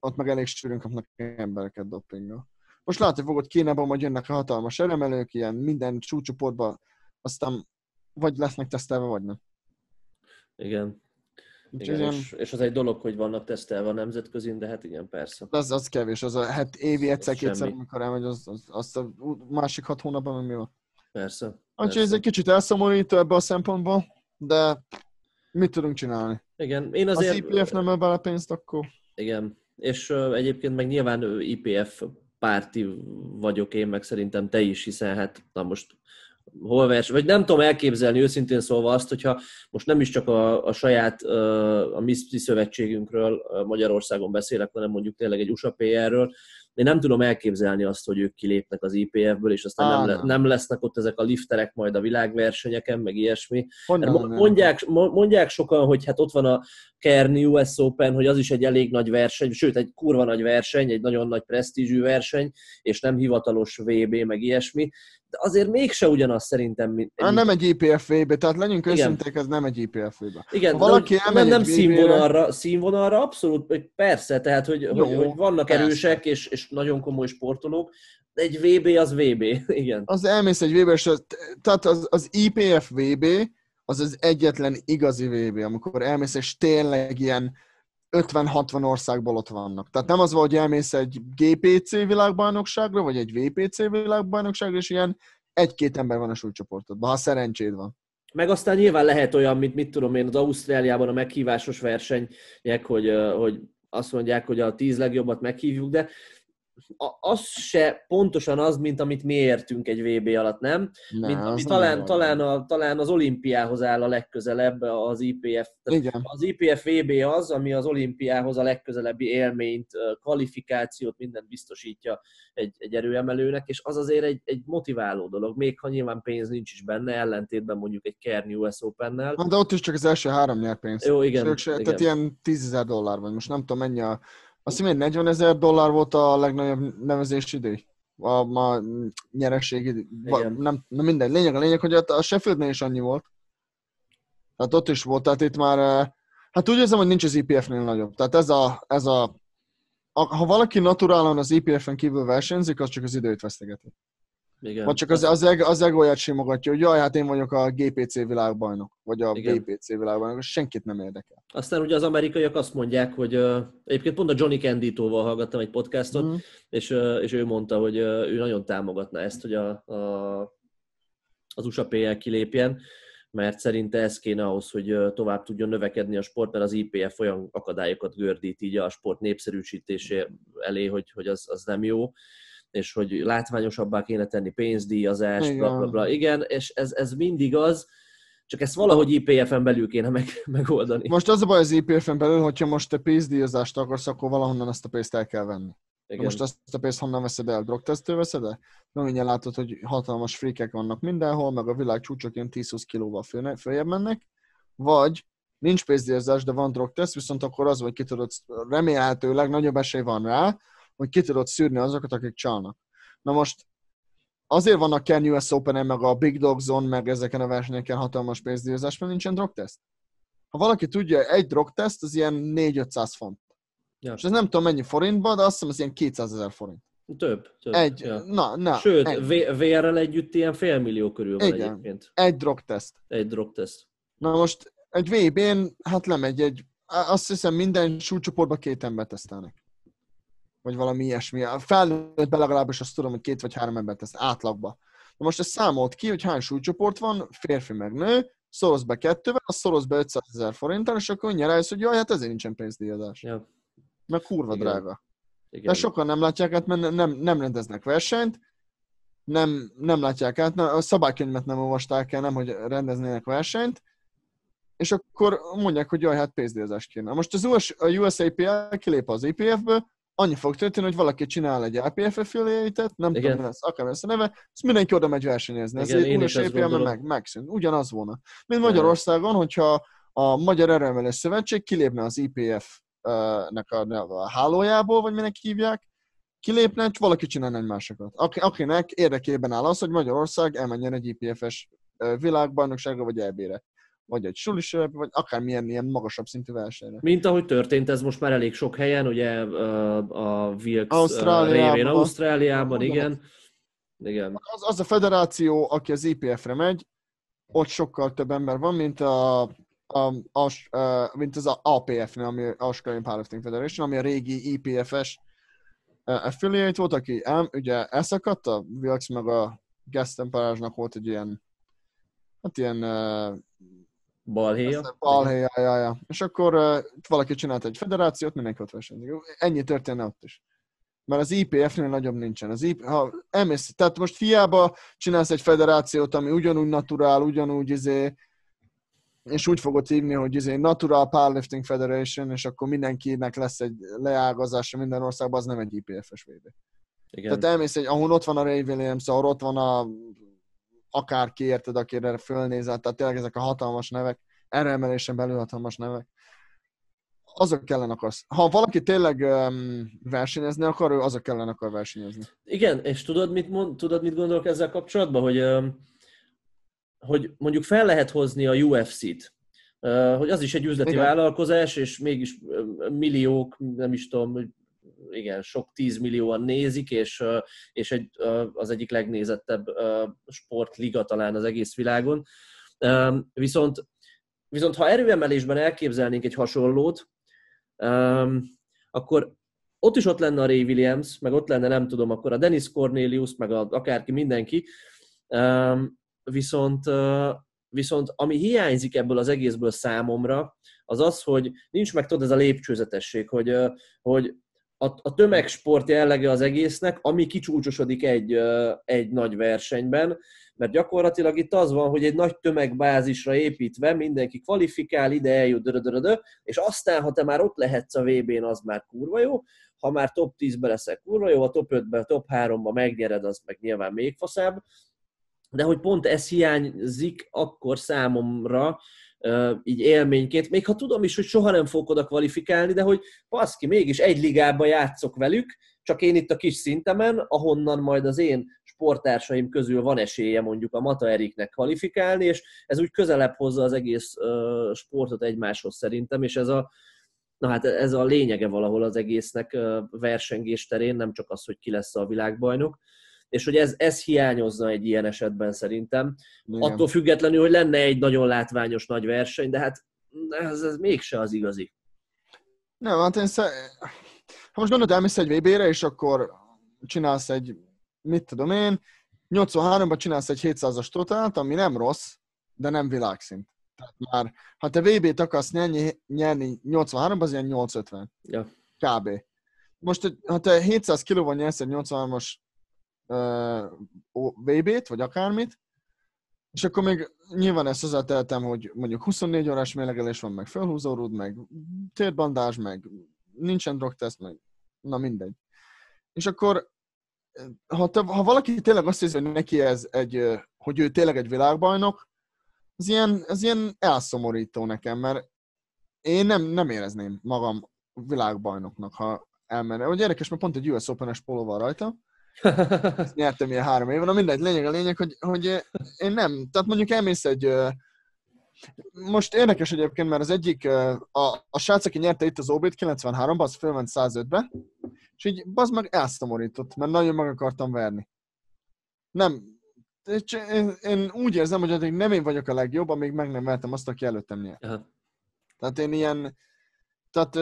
ott meg elég sűrűn kapnak embereket dopinggal. Most hogy fogod Kínában, majd jönnek a hatalmas eremelők, ilyen minden csúcsoportba, aztán vagy lesznek tesztelve, vagy nem. Igen. Úgyhogy igen és, és az egy dolog, hogy vannak tesztelve a nemzetközin, de hát igen, persze. Az, az kevés, az a hát évi egyszer, semmi. kétszer, amikor elmegy, az, az, az a másik hat hónapban mi van. Persze. Úgyhogy ez egy kicsit elszomorító ebből a szempontból, de mit tudunk csinálni? Igen, én Az azért... IPF nem öl bele pénzt, akkor Igen, és egyébként meg nyilván IPF párti vagyok én, meg szerintem te is, hiszen hát na most hol vers, vagy nem tudom elképzelni őszintén szólva azt, hogyha most nem is csak a, a saját, a mi szövetségünkről Magyarországon beszélek, hanem mondjuk tényleg egy USA PR-ről, én nem tudom elképzelni azt, hogy ők kilépnek az IPF-ből, és aztán Á, nem, le, nem. lesznek ott ezek a lifterek majd a világversenyeken, meg ilyesmi. Honnan mondják, mo- mondják sokan, hogy hát ott van a Kern US Open, hogy az is egy elég nagy verseny, sőt egy kurva nagy verseny, egy nagyon nagy presztízsű verseny, és nem hivatalos VB, meg ilyesmi, azért mégse ugyanaz szerintem, mint Hát nem egy IPF VB, tehát legyünk őszinték, ez nem egy IPF VB. Igen, Ha de valaki elmegy nem, nem színvonalra, színvonalra, abszolút, persze, tehát, hogy, Jó, hogy, hogy vannak persze. erősek és, és nagyon komoly sportolók, de egy VB az VB, igen. Az elmész egy VB, és az, tehát az, az IPF VB az az egyetlen igazi VB, amikor elmész, és tényleg ilyen 50-60 országból ott vannak. Tehát nem az van, hogy elmész egy GPC világbajnokságra, vagy egy VPC világbajnokságra, és ilyen egy-két ember van a súlycsoportodban, ha szerencséd van. Meg aztán nyilván lehet olyan, mint mit tudom én, az Ausztráliában a meghívásos versenyek, hogy, hogy azt mondják, hogy a tíz legjobbat meghívjuk, de az se pontosan az, mint amit mi értünk egy VB alatt, nem? Ne, mint ami nem talán, olyan. talán, a, talán az olimpiához áll a legközelebb az IPF. Igen. az IPF VB az, ami az olimpiához a legközelebbi élményt, kvalifikációt, mindent biztosítja egy, egy erőemelőnek, és az azért egy, egy motiváló dolog, még ha nyilván pénz nincs is benne, ellentétben mondjuk egy Kern US Open-nel. De ott is csak az első három nyer pénzt. Jó, igen, se, igen. Tehát ilyen 10 ezer dollár vagy. Most nem tudom mennyi a... Azt hiszem, hogy 40 ezer dollár volt a legnagyobb nevezési díj. A. Va- Igen. Nem, na mindegy. Lényeg a lényeg, hogy a Sheffieldnél is annyi volt. Tehát ott is volt. Tehát itt már... eh, Hát úgy érzem, hogy nincs az IPF-nél nagyobb. Tehát ez a... Ez a, a ha valaki naturálon az IPF-en kívül versenyzik, az csak az időt vesztegeti. Igen. Vagy csak az, az, eg, az egóját simogatja, hogy jaj, hát én vagyok a GPC világbajnok, vagy a Igen. VPC világbajnok, senkit nem érdekel. Aztán ugye az amerikaiak azt mondják, hogy uh, egyébként pont a Johnny Canditóval hallgattam egy podcastot, Mhm. és, uh, és ő mondta, hogy uh, ő nagyon támogatná ezt, hogy a, a, az USA PL kilépjen, mert szerinte ez kéne ahhoz, hogy tovább tudjon növekedni a sport, mert az IPF olyan akadályokat gördít így a sport népszerűsítésé elé, hogy, hogy az, az nem jó és hogy látványosabbá kéne tenni pénzdíjazást, Igen. bla, bla, bla. Igen, és ez, ez mindig az, csak ezt valahogy IPF-en belül kéne meg, megoldani. Most az a baj az IPF-en belül, hogyha most te pénzdíjazást akarsz, akkor valahonnan ezt a pénzt el kell venni. Igen. most ezt a pénzt honnan veszed el? Drogtesztől veszed el? Na, mindjárt látod, hogy hatalmas frikek vannak mindenhol, meg a világ csúcsok ilyen 10-20 kilóval följebb mennek, vagy nincs pénzdíjazás, de van drogteszt, viszont akkor az, hogy ki tudod, remélhetőleg nagyobb esély van rá, hogy ki tudod szűrni azokat, akik csalnak. Na most azért vannak Ken US open meg a Big Dog Zone, meg ezeken a versenyeken hatalmas pénzdíjazás, mert nincsen drogteszt. Ha valaki tudja, egy drogteszt az ilyen 4-500 font. Ja. És ez nem tudom mennyi forintban, de azt hiszem, az ilyen 200 ezer forint. Több. több. Egy, Ja. na, na, Sőt, egy, VR-rel együtt ilyen félmillió körül van Igen. egyébként. egy drogteszt. Egy drogteszt. Na most egy VB-n, hát lemegy egy, azt hiszem minden súlycsoportban két ember tesztelnek. Vagy valami ilyesmi. A felnőttben legalábbis azt tudom, hogy két vagy három ember teszt átlagba. Na most ezt számolt ki, hogy hány súlycsoport van, férfi meg nő, szoroz be kettővel, az szoroz be 500 ezer forinttal, és akkor mindjárt rájössz, hogy jaj, hát ezért nincsen pénzdíjazás. Ja, Mert kurva Igen. drága. igen. De sokan nem látják át, mert nem, nem rendeznek versenyt, nem, nem látják át, na, a szabálykönyvet nem olvasták el, nem, hogy rendeznének versenyt, és akkor mondják, hogy jaj, hát pénzdíjazást kéne. Most az US, a USAPL kilép az IPF-ből, annyi fog történni, hogy valaki csinál egy APF affiliate nem Igen. tudom, lesz, akár lesz a neve, azt mindenki oda megy versenyezni. Igen, Ez ezt USAPL gondolom. meg, megszűnt. Ugyanaz volna. Mint Magyarországon, hogyha a Magyar Erőemelő Szövetség kilépne az IPF-nek a, a hálójából, vagy minek hívják, kilépne, és valaki csinálna egy másokat. Aki, akinek érdekében áll az, hogy Magyarország elmenjen egy IPF-es világbajnokságra, vagy EB-re. Vagy egy sulis, vagy akármilyen ilyen magasabb szintű versenyre. Mint ahogy történt ez most már elég sok helyen, ugye a Wilkes Ausztráliában. révén Ausztráliában, igen. Igen. Az, az a federáció, aki az IPF-re megy, ott sokkal több ember van, mint a, a, as, uh, mint az APF-nél, ami Australian Powerlifting Federation, ami a régi IPF-es affiliate volt, aki el, ugye elszakadt, a Wilkes meg a Gaston Parázsnak volt egy ilyen, hát ilyen Balhéja. balhely, ja, ja. És akkor uh, valaki csinált egy federációt, mindenki ott versenyezik. Ennyi történne ott is. Mert az IPF-nél nagyobb nincsen. Az IP, ha elmész, tehát most hiába csinálsz egy federációt, ami ugyanúgy naturál, ugyanúgy izé, és úgy fogod hívni, hogy izé Natural Powerlifting Federation, és akkor mindenkinek lesz egy leágazása minden országban, az nem egy IPF-es VB. Igen. Tehát elmész egy, ahol ott van a Ray Williams, ahol ott van a akárki, érted, akire fölnézel, tehát tényleg ezek a hatalmas nevek, erre emelésen belül hatalmas nevek, azok kellene akarsz. Ha valaki tényleg um, versenyezni akar, ő azok kellene akar versenyezni. Igen, és tudod, mit, mond, tudod, mit gondolok ezzel kapcsolatban? Hogy, öm, hogy mondjuk fel lehet hozni a UFC-t, Ö, hogy az is egy üzleti Igen. vállalkozás, és mégis milliók, nem is tudom, igen, sok tízmillióan nézik, és, és egy, az egyik legnézettebb sportliga talán az egész világon. Viszont, viszont ha erőemelésben elképzelnénk egy hasonlót, akkor ott is ott lenne a Ray Williams, meg ott lenne, nem tudom, akkor a Dennis Cornelius, meg a, akárki, mindenki. Viszont, viszont ami hiányzik ebből az egészből számomra, az az, hogy nincs meg tudod ez a lépcsőzetesség, hogy, hogy a, a tömegsport jellege az egésznek, ami kicsúcsosodik egy, egy nagy versenyben, mert gyakorlatilag itt az van, hogy egy nagy tömegbázisra építve mindenki kvalifikál, ide eljut, dörödörödö, és aztán, ha te már ott lehetsz a VB-n, az már kurva jó, ha már top 10-be leszel kurva jó, a top 5-ben, top 3-ba megnyered, az meg nyilván még faszább, de hogy pont ez hiányzik akkor számomra, így élményként, még ha tudom is, hogy soha nem fogok oda kvalifikálni, de hogy baszki, mégis egy ligában játszok velük, csak én itt a kis szintemen, ahonnan majd az én sporttársaim közül van esélye mondjuk a Mata Eriknek kvalifikálni, és ez úgy közelebb hozza az egész ö, sportot egymáshoz szerintem, és ez a, na hát ez a lényege valahol az egésznek ö, versengés terén, nem csak az, hogy ki lesz a világbajnok, és hogy ez, ez hiányozna egy ilyen esetben szerintem. Igen. Attól függetlenül, hogy lenne egy nagyon látványos nagy verseny, de hát ez, ez mégse az igazi. Nem, hát én sze... Ha most gondolod, elmész egy VB-re, és akkor csinálsz egy, mit tudom én, 83-ban csinálsz egy 700-as totált, ami nem rossz, de nem világszint. Tehát már, ha te VB-t akarsz nyerni, nyerni 83-ban, az ilyen 850. Ja. Kb. Most, ha te 700 kilóval nyersz egy 83-as uh, VB-t, vagy akármit, és akkor még nyilván ezt hozzáteltem, hogy mondjuk 24 órás mérlegelés van, meg felhúzórud, meg térbandás, meg nincsen drogteszt, meg na mindegy. És akkor ha, te, ha valaki tényleg azt hiszi, hogy neki ez egy, hogy ő tényleg egy világbajnok, az ilyen, az ilyen elszomorító nekem, mert én nem, nem érezném magam világbajnoknak, ha elmenne. Hogy érdekes, mert pont egy US Open-es póló van rajta, ezt nyertem ilyen három éve, na mindegy, lényeg a lényeg, hogy, hogy én nem, tehát mondjuk elmész egy, most érdekes egyébként, mert az egyik, a, a srác, aki nyerte itt az OB-t 93-ban, az fölment 105-be, és így bazd meg elszomorított, mert nagyon meg akartam verni. Nem, én, én úgy érzem, hogy addig nem én vagyok a legjobb, amíg meg nem vertem azt, aki előttem nyert. Aha. Tehát én ilyen, tehát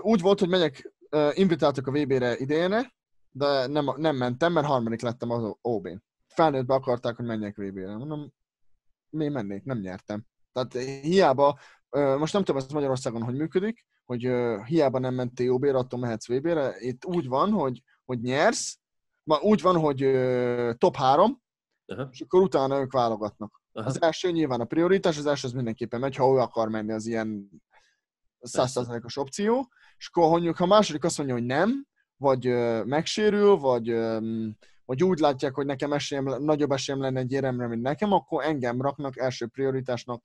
úgy volt, hogy megyek, invitáltak a VB-re idénre, de nem, nem mentem, mert harmadik lettem az OB-n. Felnőttbe akarták, hogy menjek VB-re. Mondom, mi mennék, nem nyertem. Tehát hiába, most nem tudom, ez Magyarországon hogy működik, hogy hiába nem mentél OB-re, attól mehetsz VB-re. Itt úgy van, hogy, hogy nyersz, ma úgy van, hogy top 3, Aha. és akkor utána ők válogatnak. Aha. Az első nyilván a prioritás, az első az mindenképpen megy, ha ő akar menni, az ilyen 100%-os opció, és akkor mondjuk, ha a második azt mondja, hogy nem, vagy megsérül, vagy, vagy úgy látják, hogy nekem esélyem, nagyobb esélyem lenne egy éremre, mint nekem, akkor engem raknak első prioritásnak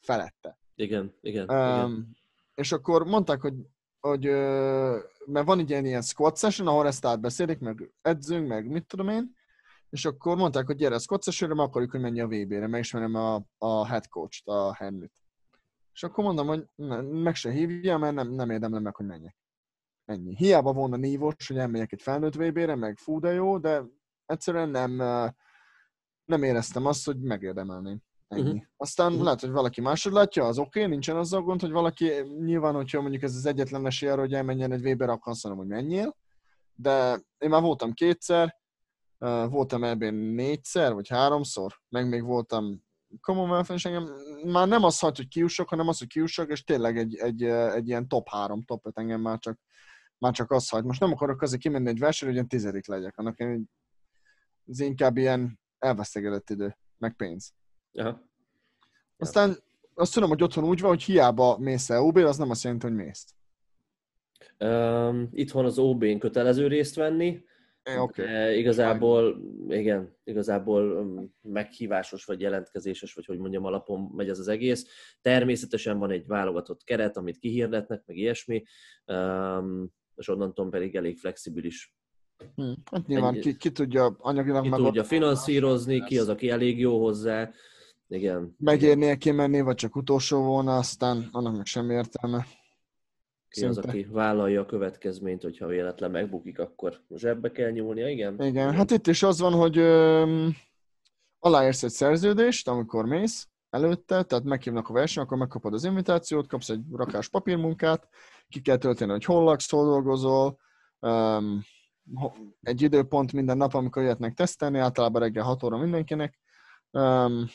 felette. Igen, igen, igen. Um, és akkor mondták, hogy, hogy mert van egy ilyen, ilyen squat session, ahol ezt átbeszélik, meg edzünk, meg mit tudom én, és akkor mondták, hogy gyere a squat sessionre, mert akarjuk, hogy menj a VB-re, megismerem a, a head coach-t, a Henryt. És akkor mondom, hogy ne, meg se hívja, mert nem, nem érdemlem meg, hogy menjek. Ennyi. Hiába volna nívós, hogy elmegyek egy felnőtt VB-re, meg fú, de jó, de egyszerűen nem, nem éreztem azt, hogy megérdemelném. Ennyi. Uh-huh. Aztán Mhm. lehet, hogy valaki másod látja, az oké, okay, nincsen azzal gond, hogy valaki, nyilván, hogyha mondjuk ez az egyetlen esély arra, hogy elmenjen egy VB-re, akkor azt mondom, hogy menjél. De én már voltam kétszer, voltam ebben négyszer, vagy háromszor, meg még voltam Commonwealth-en, és engem már nem az hagy, hogy kiussak, hanem az, hogy kiussak, és tényleg egy, egy, egy ilyen top 3, top 5 engem már csak, már csak az hagy. Most nem akarok azért kimenni egy versenyre, hogy ilyen tizedik legyek, annak én, ez inkább ilyen elvesztegetett idő, meg pénz. Aha. Aztán azt tudom, hogy otthon úgy van, hogy hiába mész el OB, az nem azt jelenti, hogy mész. Um, itthon az OB-n kötelező részt venni, É. Okay. Igazából, igen, igazából meghívásos vagy jelentkezéses, vagy hogy mondjam, alapon megy ez az egész. Természetesen van egy válogatott keret, amit kihirdetnek, meg ilyesmi, um, és onnantól pedig elég flexibilis. Hm. Hát nyilván Egy- ki, ki tudja anyagilag Ki meg tudja finanszírozni, ki az, aki elég jó hozzá. Igen. megérnie kimenni, vagy csak utolsó volna, aztán annak meg semmi értelme. Ki az, Szinte. aki vállalja a következményt, hogyha véletlen megbukik, akkor zsebbe kell nyúlnia, igen? Igen, hát itt is az van, hogy öm, aláérsz egy szerződést, amikor mész előtte, tehát meghívnak a verseny, akkor megkapod az invitációt, kapsz egy rakás papírmunkát, ki kell tölteni, hogy hol laksz, hol dolgozol, ho- egy időpont minden nap, amikor jöhetnek tesztelni, általában reggel 6 óra mindenkinek, öm,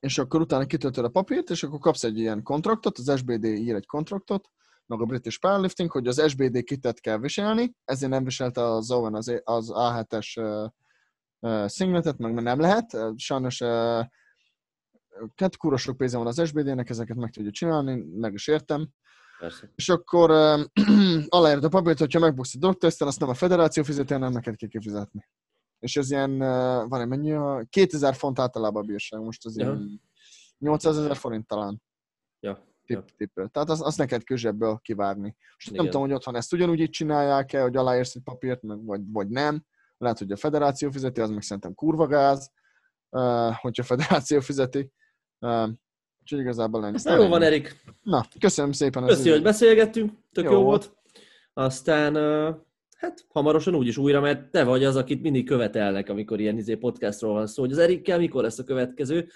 és akkor utána kitöltöd a papírt, és akkor kapsz egy ilyen kontraktot, az SBD ír egy kontraktot, meg a British Powerlifting, hogy az SBD kitet kell viselni, ezért nem viselte az Owen az, az A7-es uh, uh, singletet, meg nem lehet. Sajnos uh, hát kurva sok pénze van az SBD-nek, ezeket meg tudja csinálni, meg is értem. Persze. És akkor aláírd a papírt, hogyha megbuksz a drogteszten, azt nem a federáció fizeti, hanem neked ki kell fizetni. És ez ilyen, van egy mennyi, a 2000 font általában a bírság, most az Ja. ilyen 800 ezer forint talán Ja, tipp, tippel. Tehát az, az neked kell zsebből kivárni. És nem Igen. tudom, hogy otthon ezt ugyanúgy így csinálják-e, hogy aláírsz egy papírt, meg, vagy, vagy nem. Lehet, hogy a federáció fizeti, az meg szerintem kurva gáz, hogyha a federáció fizeti. Úgyhogy igazából ennyi. Na, jó van, Erik. Na, köszönöm szépen. Köszi, hogy időt. beszélgettünk, tök Jó jó, volt. volt. Aztán, hát hamarosan úgyis újra, mert te vagy az, akit mindig követelnek, amikor ilyen izé podcastról van szó, hogy az Erikkel mikor lesz a következő.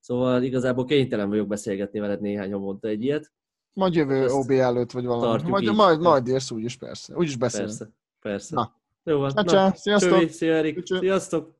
Szóval igazából kénytelen vagyok beszélgetni veled néhány havonta egy ilyet. Majd jövő Ezt OB előtt, vagy valami. Majd, így. majd, majd érsz úgyis, persze. Úgyis beszélünk. Persze, persze. Na. Jó van. Csá, csá, sziasztok! Csövi, szia Erik, sziasztok!